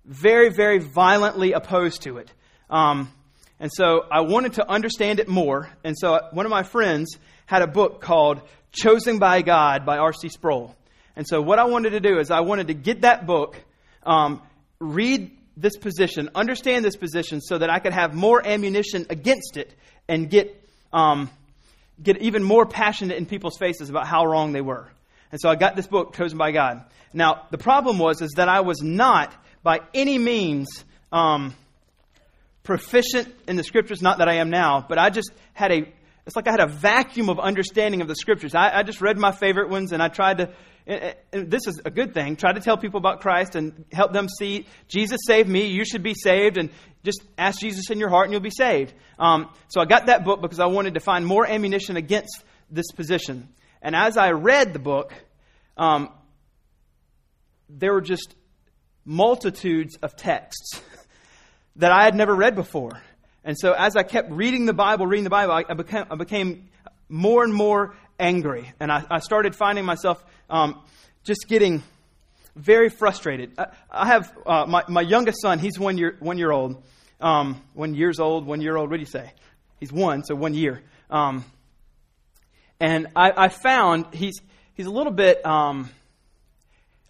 very, very violently opposed to it. Um, and so I wanted to understand it more. And so one of my friends had a book called Chosen by God by R.C. Sproul. And so what I wanted to do is I wanted to get that book, um, read this position, understand this position, so that I could have more ammunition against it and get um, get even more passionate in people's faces about how wrong they were. And so I got this book, Chosen by God. Now the problem was is that I was not by any means. Um, proficient in the scriptures, not that I am now, but I just had a, it's like I had a vacuum of understanding of the scriptures. I, I just read my favorite ones and I tried to, and, and this is a good thing, try to tell people about Christ and help them see Jesus saved me, you should be saved, and just ask Jesus in your heart and you'll be saved. Um, so I got that book because I wanted to find more ammunition against this position. And as I read the book, um, there were just multitudes of texts [LAUGHS] that I had never read before. And so as I kept reading the Bible, reading the Bible, I, I became, I became more and more angry. And I, I started finding myself um, just getting very frustrated. I, I have uh, my, my youngest son, he's one year, one year old. Um, one years old, one year old, what do you say? He's one, so one year. Um, and I, I, found he's, he's a little bit, um,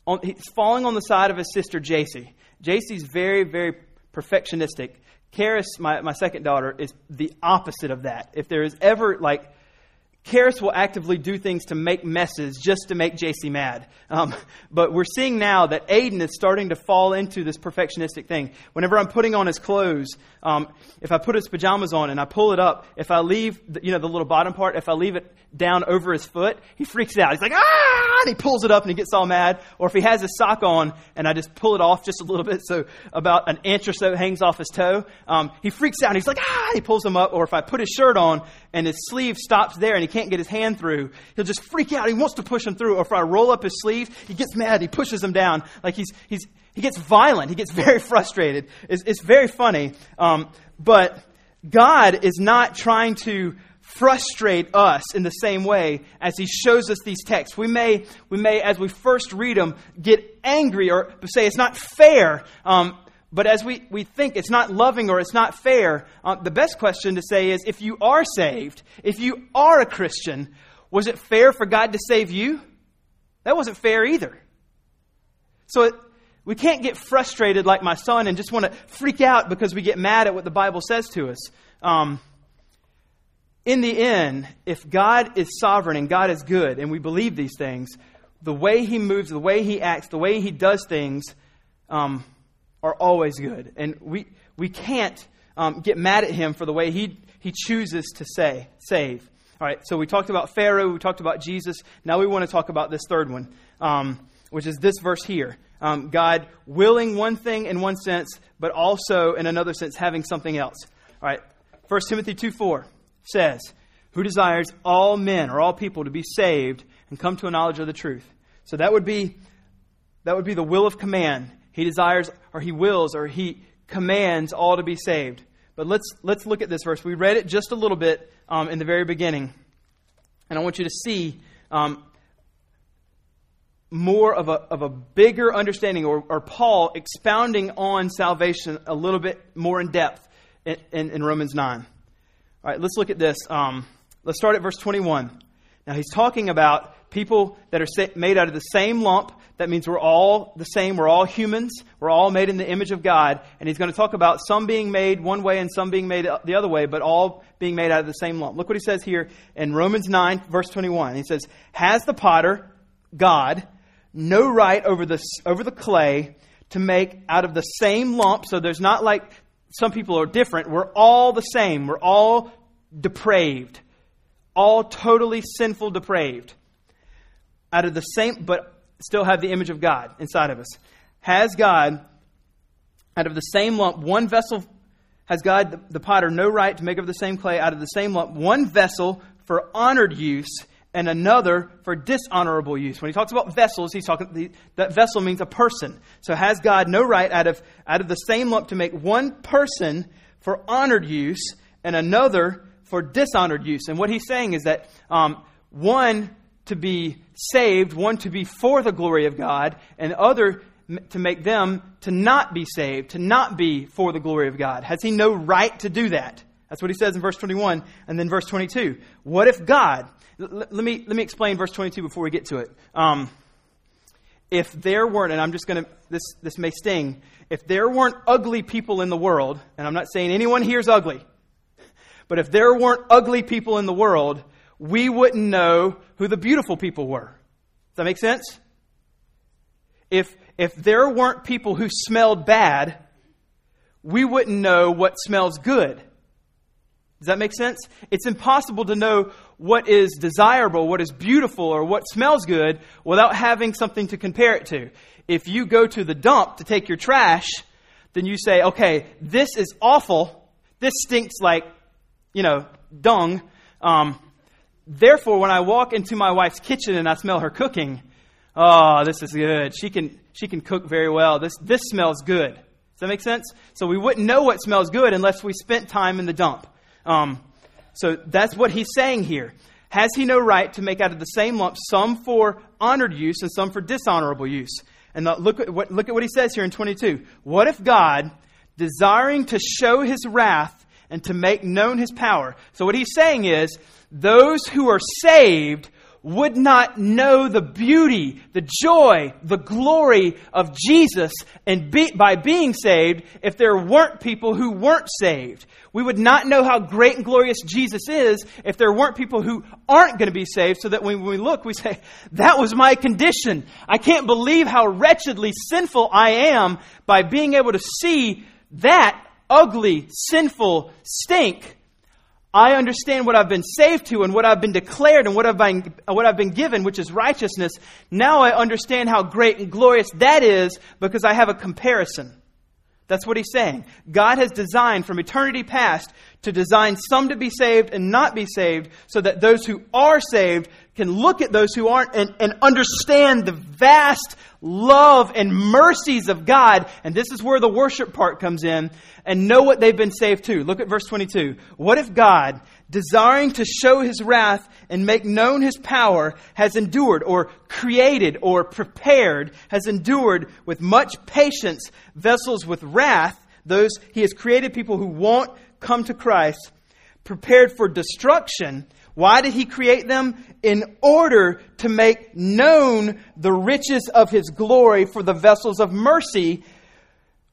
on, he's falling on the side of his sister, JC. JC's very, very perfectionistic. Karis, my, my second daughter, is the opposite of that. If there is ever, like, Karis will actively do things to make messes just to make JC mad. Um, [LAUGHS] but we're seeing now that Aiden is starting to fall into this perfectionistic thing. Whenever I'm putting on his clothes, um, if I put his pajamas on and I pull it up, if I leave, the, you know, the little bottom part, if I leave it down over his foot, he freaks out. He's like, ah! And he pulls it up and he gets all mad. Or if he has his sock on and I just pull it off just a little bit, so about an inch or so hangs off his toe, um, he freaks out and he's like, ah! He pulls them up. Or if I put his shirt on and his sleeve stops there and he can't get his hand through, he'll just freak out. He wants to push him through. Or if I roll up his sleeve, he gets mad. He pushes him down. Like he's, he's, he gets violent. He gets [LAUGHS] very frustrated. It's, it's very funny. Um, but God is not trying to frustrate us in the same way as he shows us these texts. We may, we may as we first read them, get angry or say it's not fair. Um, but as we, we think it's not loving or it's not fair, uh, the best question to say is if you are saved, if you are a Christian, was it fair for God to save you? That wasn't fair either. So it, we can't get frustrated like my son and just want to freak out because we get mad at what the Bible says to us. Um, in the end, if God is sovereign and God is good, and we believe these things, the way He moves, the way He acts, the way He does things um, are always good. And we, we can't um, get mad at Him for the way He, he chooses to say, save. All right, so we talked about Pharaoh, we talked about Jesus. Now we want to talk about this third one, um, which is this verse here. Um, God willing one thing in one sense, but also in another sense having something else. All right, 1 Timothy 2 4 says, Who desires all men or all people to be saved and come to a knowledge of the truth. So that would be that would be the will of command. He desires or he wills or he commands all to be saved. But let's let's look at this verse. We read it just a little bit um, in the very beginning, and I want you to see um, more of a, of a bigger understanding, or, or, Paul expounding on salvation a little bit more in depth in, in, in Romans 9. All right, let's look at this. Um, let's start at verse 21. Now, he's talking about people that are made out of the same lump. That means we're all the same. We're all humans. We're all made in the image of God. And he's going to talk about some being made one way and some being made the other way, but all being made out of the same lump. Look what he says here in Romans 9, verse 21. He says, Has the potter, God, no right over the, over the clay to make out of the same lump? So there's not like some people are different. We're all the same. We're all depraved. All totally sinful, depraved. Out of the same, but still have the image of God inside of us. Has God, out of the same lump, one vessel, has God, the, the potter, no right to make of the same clay out of the same lump, one vessel for honored use and another for dishonorable use. When he talks about vessels, he's talking that vessel means a person. So has God no right out of out of the same lump to make one person for honored use and another for dishonored use? And what he's saying is that um, one to be saved, one to be for the glory of God, and the other to make them to not be saved, to not be for the glory of God. Has he no right to do that? That's what he says in verse 21 and then verse 22. What if God, l- let, me, let me explain verse 22 before we get to it. Um, if there weren't, and I'm just going to, this, this may sting, if there weren't ugly people in the world, and I'm not saying anyone here is ugly, but if there weren't ugly people in the world, we wouldn't know who the beautiful people were. Does that make sense? If, if there weren't people who smelled bad, we wouldn't know what smells good. Does that make sense? It's impossible to know what is desirable, what is beautiful, or what smells good without having something to compare it to. If you go to the dump to take your trash, then you say, okay, this is awful. This stinks like, you know, dung. Um, therefore, when I walk into my wife's kitchen and I smell her cooking, oh, this is good. She can, she can cook very well. This, this smells good. Does that make sense? So we wouldn't know what smells good unless we spent time in the dump. Um, so that's what he's saying here. Has he no right to make out of the same lump some for honored use and some for dishonorable use? And look at, what, look at what he says here in 22. What if God, desiring to show his wrath and to make known his power? So what he's saying is, those who are saved would not know the beauty, the joy, the glory of Jesus and be, by being saved if there weren't people who weren't saved. We would not know how great and glorious Jesus is if there weren't people who aren't going to be saved, so that when we look, we say, That was my condition. I can't believe how wretchedly sinful I am by being able to see that ugly, sinful stink I understand what I've been saved to and what I've been declared and what I've been, what I've been given, which is righteousness. Now I understand how great and glorious that is because I have a comparison. That's what he's saying. God has designed from eternity past to design some to be saved and not be saved so that those who are saved can look at those who aren't and, and understand the vast love and mercies of God. And this is where the worship part comes in and know what they've been saved to. Look at verse 22. What if God, desiring to show his wrath and make known his power, has endured or created or prepared, has endured with much patience vessels with wrath, those he has created people who won't come to Christ, prepared for destruction why did he create them? In order to make known the riches of his glory for the vessels of mercy,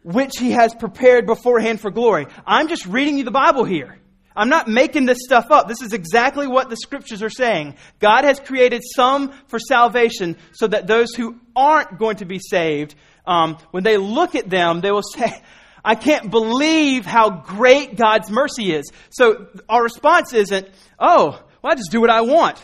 which he has prepared beforehand for glory. I'm just reading you the Bible here. I'm not making this stuff up. This is exactly what the scriptures are saying. God has created some for salvation so that those who aren't going to be saved, um, when they look at them, they will [LAUGHS] say, I can't believe how great God's mercy is. So our response isn't, oh, well, I just do what I want.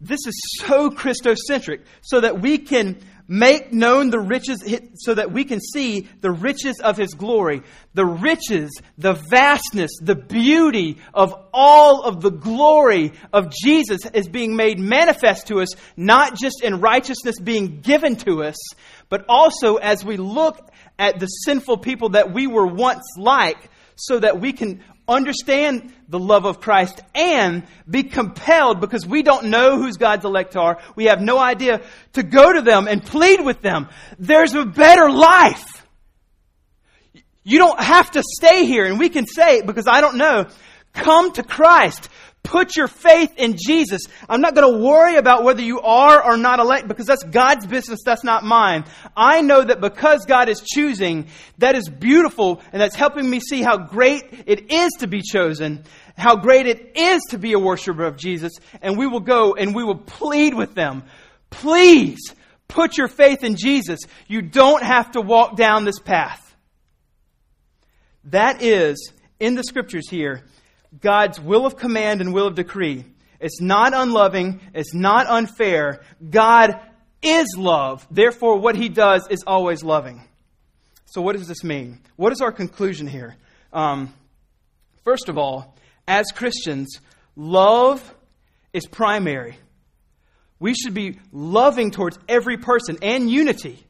This is so Christocentric so that we can make known the riches, so that we can see the riches of His glory, the riches, the vastness, the beauty of all of the glory of Jesus is being made manifest to us, not just in righteousness being given to us, but also as we look at the sinful people that we were once like, so that we can understand the love of Christ and be compelled because we don't know whose God's elect are. We have no idea to go to them and plead with them. There's a better life. You don't have to stay here and we can say, because I don't know, come to Christ. Put your faith in Jesus. I'm not going to worry about whether you are or not elect because that's God's business, that's not mine. I know that because God is choosing, that is beautiful and that's helping me see how great it is to be chosen, how great it is to be a worshiper of Jesus, and we will go and we will plead with them. Please put your faith in Jesus. You don't have to walk down this path. That is, in the scriptures here, God's will of command and will of decree. It's not unloving. It's not unfair. God is love. Therefore, what he does is always loving. So, what does this mean? What is our conclusion here? Um, first of all, as Christians, love is primary. We should be loving towards every person and unity.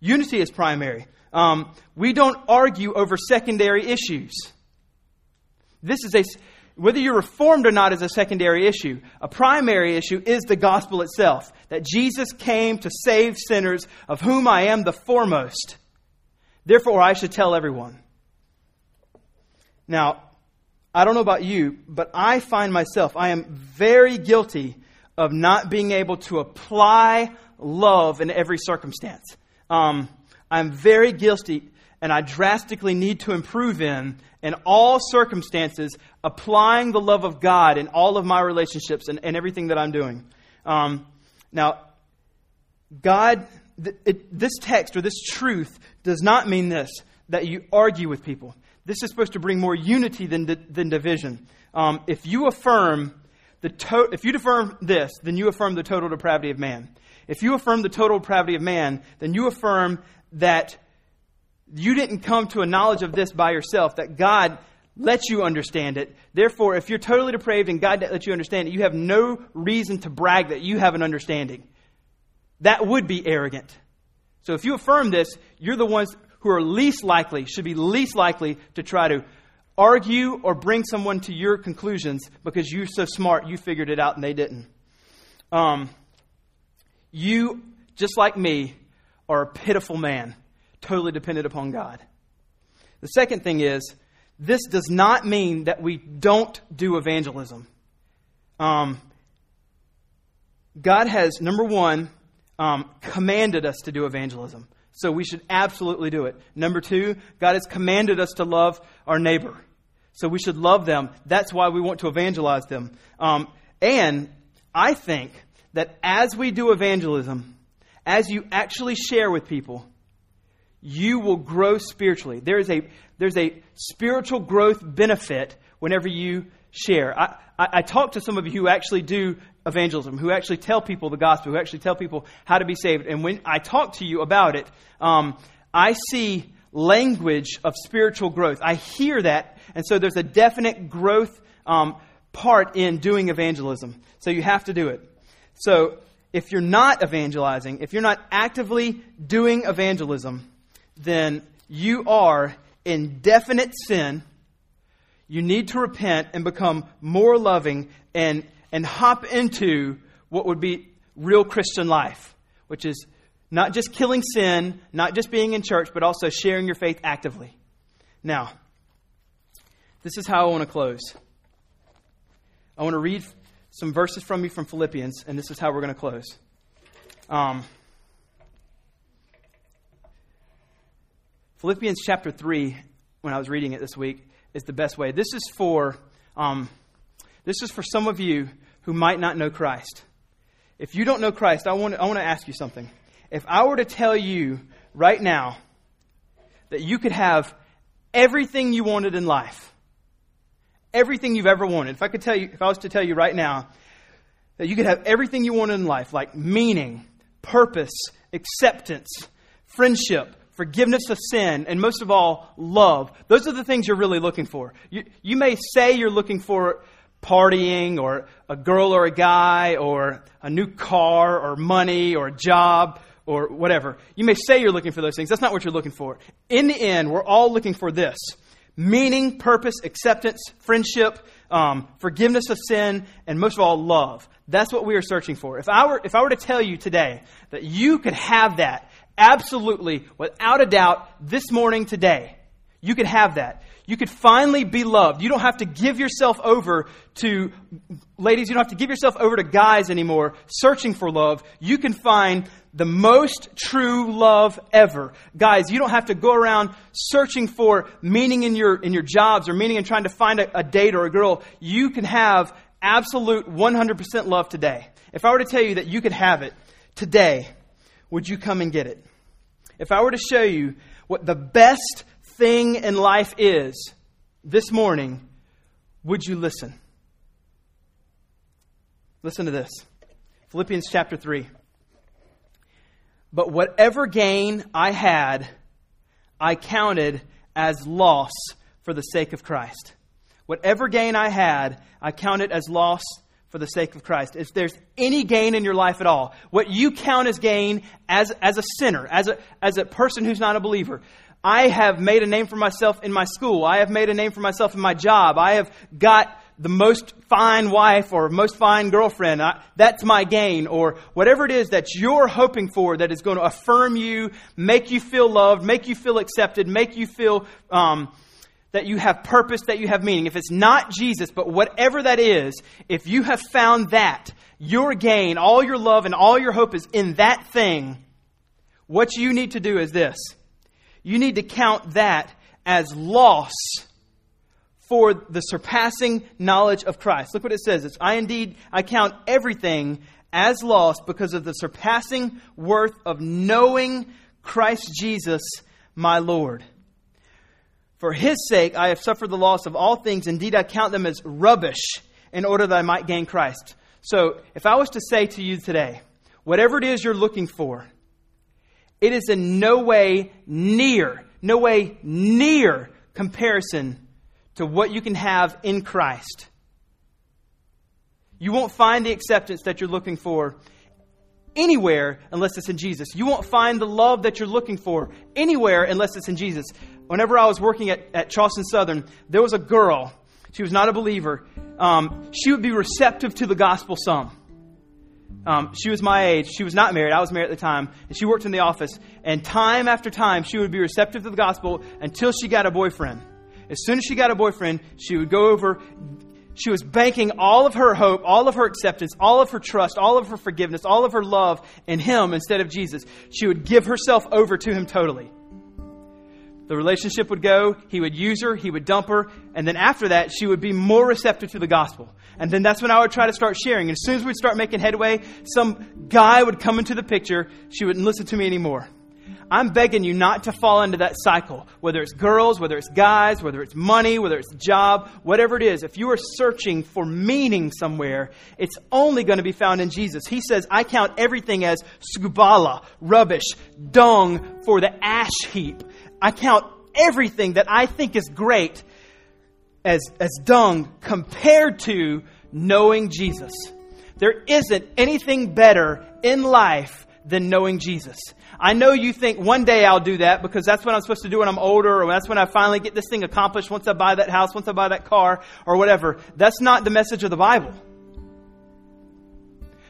Unity is primary. Um, we don't argue over secondary issues. This is a, whether you're reformed or not is a secondary issue. A primary issue is the gospel itself that Jesus came to save sinners, of whom I am the foremost. Therefore, I should tell everyone. Now, I don't know about you, but I find myself, I am very guilty of not being able to apply love in every circumstance. Um, I'm very guilty, and I drastically need to improve in, in all circumstances, applying the love of God in all of my relationships and, and everything that I'm doing. Um, now, God, th- it, this text or this truth does not mean this that you argue with people. This is supposed to bring more unity than, than division. Um, if you affirm the to- if you affirm this, then you affirm the total depravity of man. If you affirm the total depravity of man, then you affirm that you didn't come to a knowledge of this by yourself, that God lets you understand it. Therefore, if you're totally depraved and God lets you understand it, you have no reason to brag that you have an understanding. That would be arrogant. So if you affirm this, you're the ones who are least likely, should be least likely to try to argue or bring someone to your conclusions because you're so smart, you figured it out and they didn't. Um, you, just like me, are a pitiful man, totally dependent upon God. The second thing is, this does not mean that we don't do evangelism. Um, God has, number one, um, commanded us to do evangelism. So we should absolutely do it. Number two, God has commanded us to love our neighbor. So we should love them. That's why we want to evangelize them. Um, and I think that as we do evangelism, as you actually share with people, you will grow spiritually. There is a, there's a spiritual growth benefit whenever you share. I, I, I talk to some of you who actually do evangelism, who actually tell people the gospel, who actually tell people how to be saved. And when I talk to you about it, um, I see language of spiritual growth. I hear that, and so there's a definite growth um, part in doing evangelism. So you have to do it. So if you're not evangelizing, if you're not actively doing evangelism, then you are in definite sin. You need to repent and become more loving and and hop into what would be real Christian life, which is not just killing sin, not just being in church, but also sharing your faith actively. Now, this is how I want to close. I want to read some verses from you from Philippians, and this is how we're going to close. Um, Philippians chapter 3, when I was reading it this week, is the best way. This is for. Um, this is for some of you who might not know Christ. If you don't know Christ, I want, I want to ask you something. If I were to tell you right now that you could have everything you wanted in life, everything you've ever wanted, if I could tell you, if I was to tell you right now that you could have everything you wanted in life, like meaning, purpose, acceptance, friendship, forgiveness of sin, and most of all, love. Those are the things you're really looking for. You, you may say you're looking for partying or a girl or a guy or a new car or money or a job or whatever. You may say you're looking for those things. That's not what you're looking for. In the end, we're all looking for this meaning, purpose, acceptance, friendship, um, forgiveness of sin, and most of all, love. That's what we are searching for. If I, were, if I were to tell you today that you could have that absolutely, without a doubt, this morning, today, you could have that you could finally be loved. You don't have to give yourself over to, ladies, you don't have to give yourself over to guys anymore searching for love. You can find the most true love ever. Guys, you don't have to go around searching for meaning in your, in your jobs or meaning in trying to find a, a date or a girl. You can have absolute 100% love today. If I were to tell you that you could have it today, would you come and get it? If I were to show you what the best thing in life is this morning, would you listen? Listen to this Philippians chapter 3. But whatever gain I had, I counted as loss for the sake of Christ. Whatever gain I had, I counted as loss for the sake of Christ. If there's any gain in your life at all, what you count as gain as, as a sinner, as a, as a person who's not a believer, I have made a name for myself in my school. I have made a name for myself in my job. I have got the most fine wife or most fine girlfriend. I, that's my gain. Or whatever it is that you're hoping for that is going to affirm you, make you feel loved, make you feel accepted, make you feel um, that you have purpose, that you have meaning, if it's not Jesus, but whatever that is, if you have found that, your gain, all your love, and all your hope is in that thing, what you need to do is this. You need to count that as loss for the surpassing knowledge of Christ. Look what it says. It's, I indeed, I count everything as lost because of the surpassing worth of knowing Christ Jesus, my Lord for his sake, I have suffered the loss of all things. Indeed, I count them as rubbish in order that I might gain Christ. So, if I was to say to you today, whatever it is you're looking for, it is in no way near, no way near comparison to what you can have in Christ. You won't find the acceptance that you're looking for anywhere unless it's in Jesus. You won't find the love that you're looking for anywhere unless it's in Jesus whenever I was working at, at Charleston Southern, there was a girl. She was not a believer. Um, she would be receptive to the gospel some. Um, she was my age. She was not married. I was married at the time. And she worked in the office. And time after time, she would be receptive to the gospel until she got a boyfriend. As soon as she got a boyfriend, she would go over. She was banking all of her hope, all of her acceptance, all of her trust, all of her forgiveness, all of her love in Him instead of Jesus. She would give herself over to Him totally. The relationship would go, he would use her, he would dump her, and then after that, she would be more receptive to the gospel. And then that's when I would try to start sharing. And as soon as we'd start making headway, some guy would come into the picture, she wouldn't listen to me anymore. I'm begging you not to fall into that cycle. Whether it's girls, whether it's guys, whether it's money, whether it's job, whatever it is, if you are searching for meaning somewhere, it's only going to be found in Jesus. He says, I count everything as skubala, rubbish, dung for the ash heap. I count everything that I think is great as, as dung compared to knowing Jesus. There isn't anything better in life than knowing Jesus. I know you think one day I'll do that because that's what I'm supposed to do when I'm older, or that's when I finally get this thing accomplished once I buy that house, once I buy that car, or whatever. That's not the message of the Bible.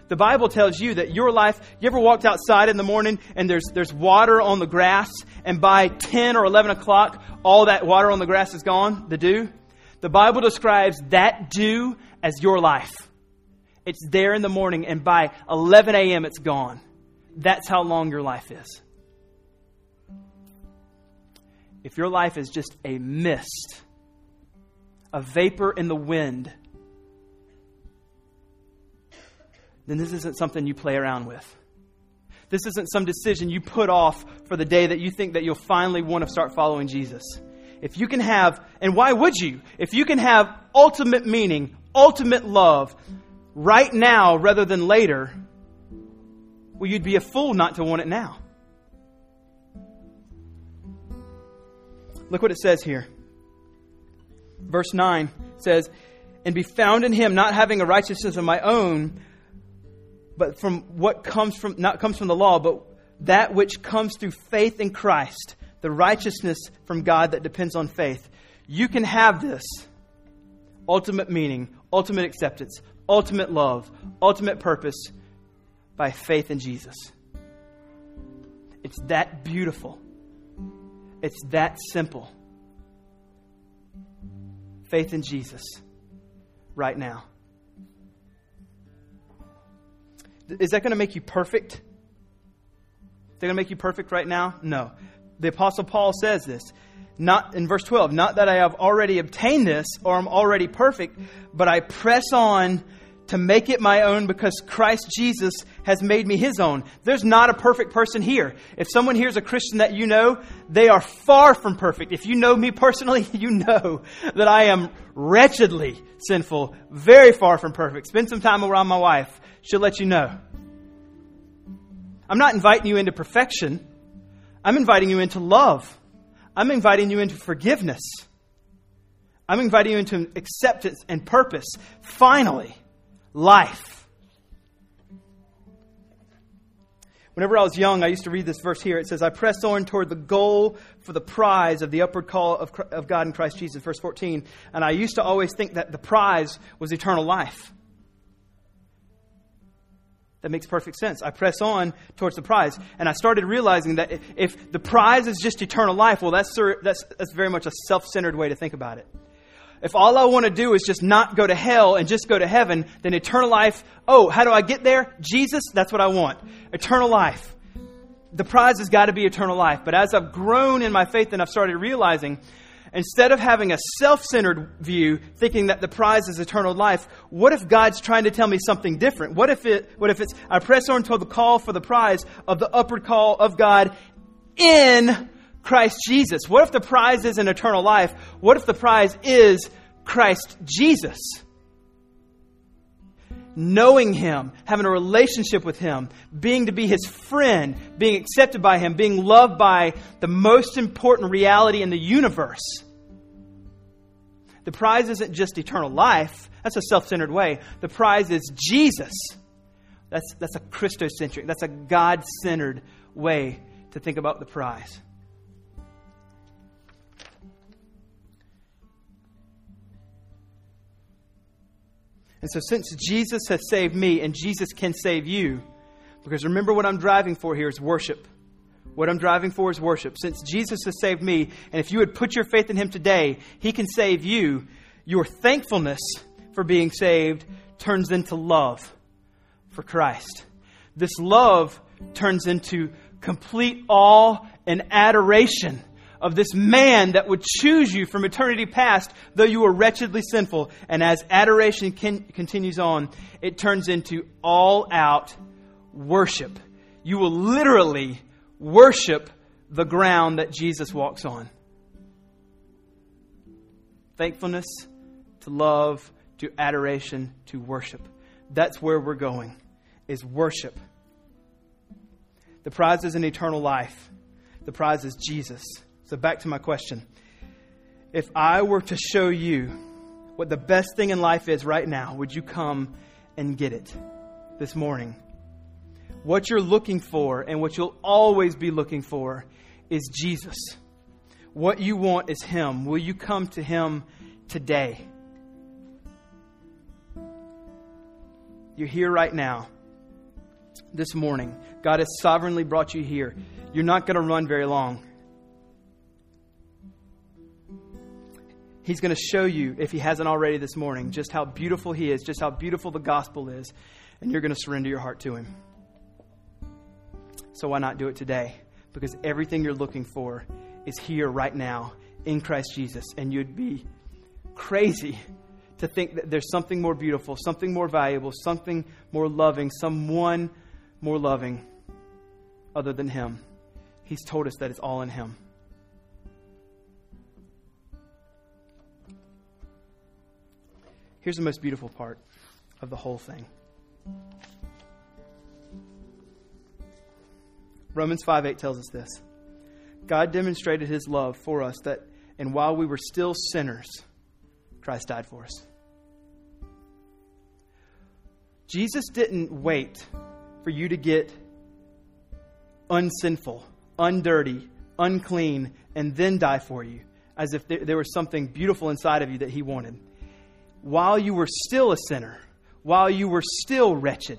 The Bible tells you that your life, you ever walked outside in the morning and there's, there's water on the grass, and by 10 or 11 o'clock, all that water on the grass is gone, the dew? The Bible describes that dew as your life. It's there in the morning, and by 11 a.m., it's gone. That's how long your life is. If your life is just a mist, a vapor in the wind, then this isn't something you play around with. This isn't some decision you put off for the day that you think that you'll finally want to start following Jesus. If you can have, and why would you? If you can have ultimate meaning, ultimate love right now rather than later, well, you'd be a fool not to want it now. Look what it says here. Verse 9 says, And be found in him, not having a righteousness of my own but from what comes from, not comes from the law, but that which comes through faith in Christ, the righteousness from God that depends on faith. You can have this ultimate meaning, ultimate acceptance, ultimate love, ultimate purpose by faith in Jesus. It's that beautiful. It's that simple. Faith in Jesus right now. Is that going to make you perfect? Is that going to make you perfect right now? No. The Apostle Paul says this. Not in verse 12, not that I have already obtained this or i'm already perfect, but I press on to make it my own because Christ Jesus has made me his own. There's not a perfect person here. If someone here is a Christian that you know, they are far from perfect. If you know me personally, [LAUGHS] you know that I am wretchedly sinful, very far from perfect. Spend some time around my wife she'll let you know. I'm not inviting you into perfection. I'm inviting you into love. I'm inviting you into forgiveness. I'm inviting you into acceptance and purpose. Finally, life. Whenever I was young, I used to read this verse here. It says, I press on toward the goal for the prize of the upward call of, of God in Christ Jesus, verse 14. And I used to always think that the prize was eternal life. That makes perfect sense. I press on towards the prize. And I started realizing that if the prize is just eternal life, well, that's, that's, that's very much a self centered way to think about it. If all I want to do is just not go to hell and just go to heaven, then eternal life, oh, how do I get there? Jesus, that's what I want. Eternal life. The prize has got to be eternal life. But as I've grown in my faith and I've started realizing, instead of having a self centered view, thinking that the prize is eternal life, what if God's trying to tell me something different? What if, it, what if it's, I press on toward the call for the prize of the upward call of God in Christ Jesus? What if the prize isn't eternal life? What if the prize is Christ Jesus? Knowing Him, having a relationship with Him, being to be His friend, being accepted by Him, being loved by the most important reality in the universe. The prize isn't just eternal life. That's a self centered way. The prize is Jesus. That's, that's a Christocentric, that's a God centered way to think about the prize. And so, since Jesus has saved me and Jesus can save you, because remember what I'm driving for here is worship. What I'm driving for is worship. Since Jesus has saved me, and if you would put your faith in Him today, He can save you. Your thankfulness for being saved turns into love for Christ. This love turns into complete awe and adoration of this man that would choose you from eternity past, though you were wretchedly sinful. And as adoration can, continues on, it turns into all out worship. You will literally worship the ground that Jesus walks on. Thankfulness to love to adoration to worship. That's where we're going, is worship. The prize is an eternal life. The prize is Jesus. So, back to my question. If I were to show you what the best thing in life is right now, would you come and get it this morning? What you're looking for and what you'll always be looking for is Jesus. What you want is Him. Will you come to Him today? You're here right now, this morning. God has sovereignly brought you here. You're not going to run very long. He's going to show you, if he hasn't already this morning, just how beautiful he is, just how beautiful the gospel is, and you're going to surrender your heart to him. So why not do it today? Because everything you're looking for is here right now in Christ Jesus, and you'd be crazy to think that there's something more beautiful, something more valuable, something more loving, someone more loving other than him. He's told us that it's all in him. Here's the most beautiful part of the whole thing. Romans 5 8 tells us this God demonstrated his love for us that, and while we were still sinners, Christ died for us. Jesus didn't wait for you to get unsinful, undirty, unclean, and then die for you, as if there, was something beautiful inside of you that he wanted while you were still a sinner, while you were still wretched,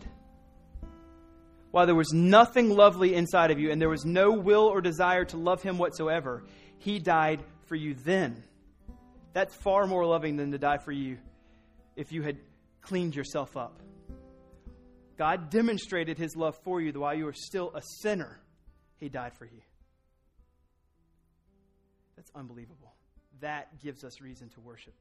while there was nothing lovely inside of you and there was no will or desire to love Him whatsoever, He died for you then. That's far more loving than to die for you if you had cleaned yourself up. God demonstrated His love for you while you were still a sinner. He died for you. That's unbelievable. That gives us reason to worship.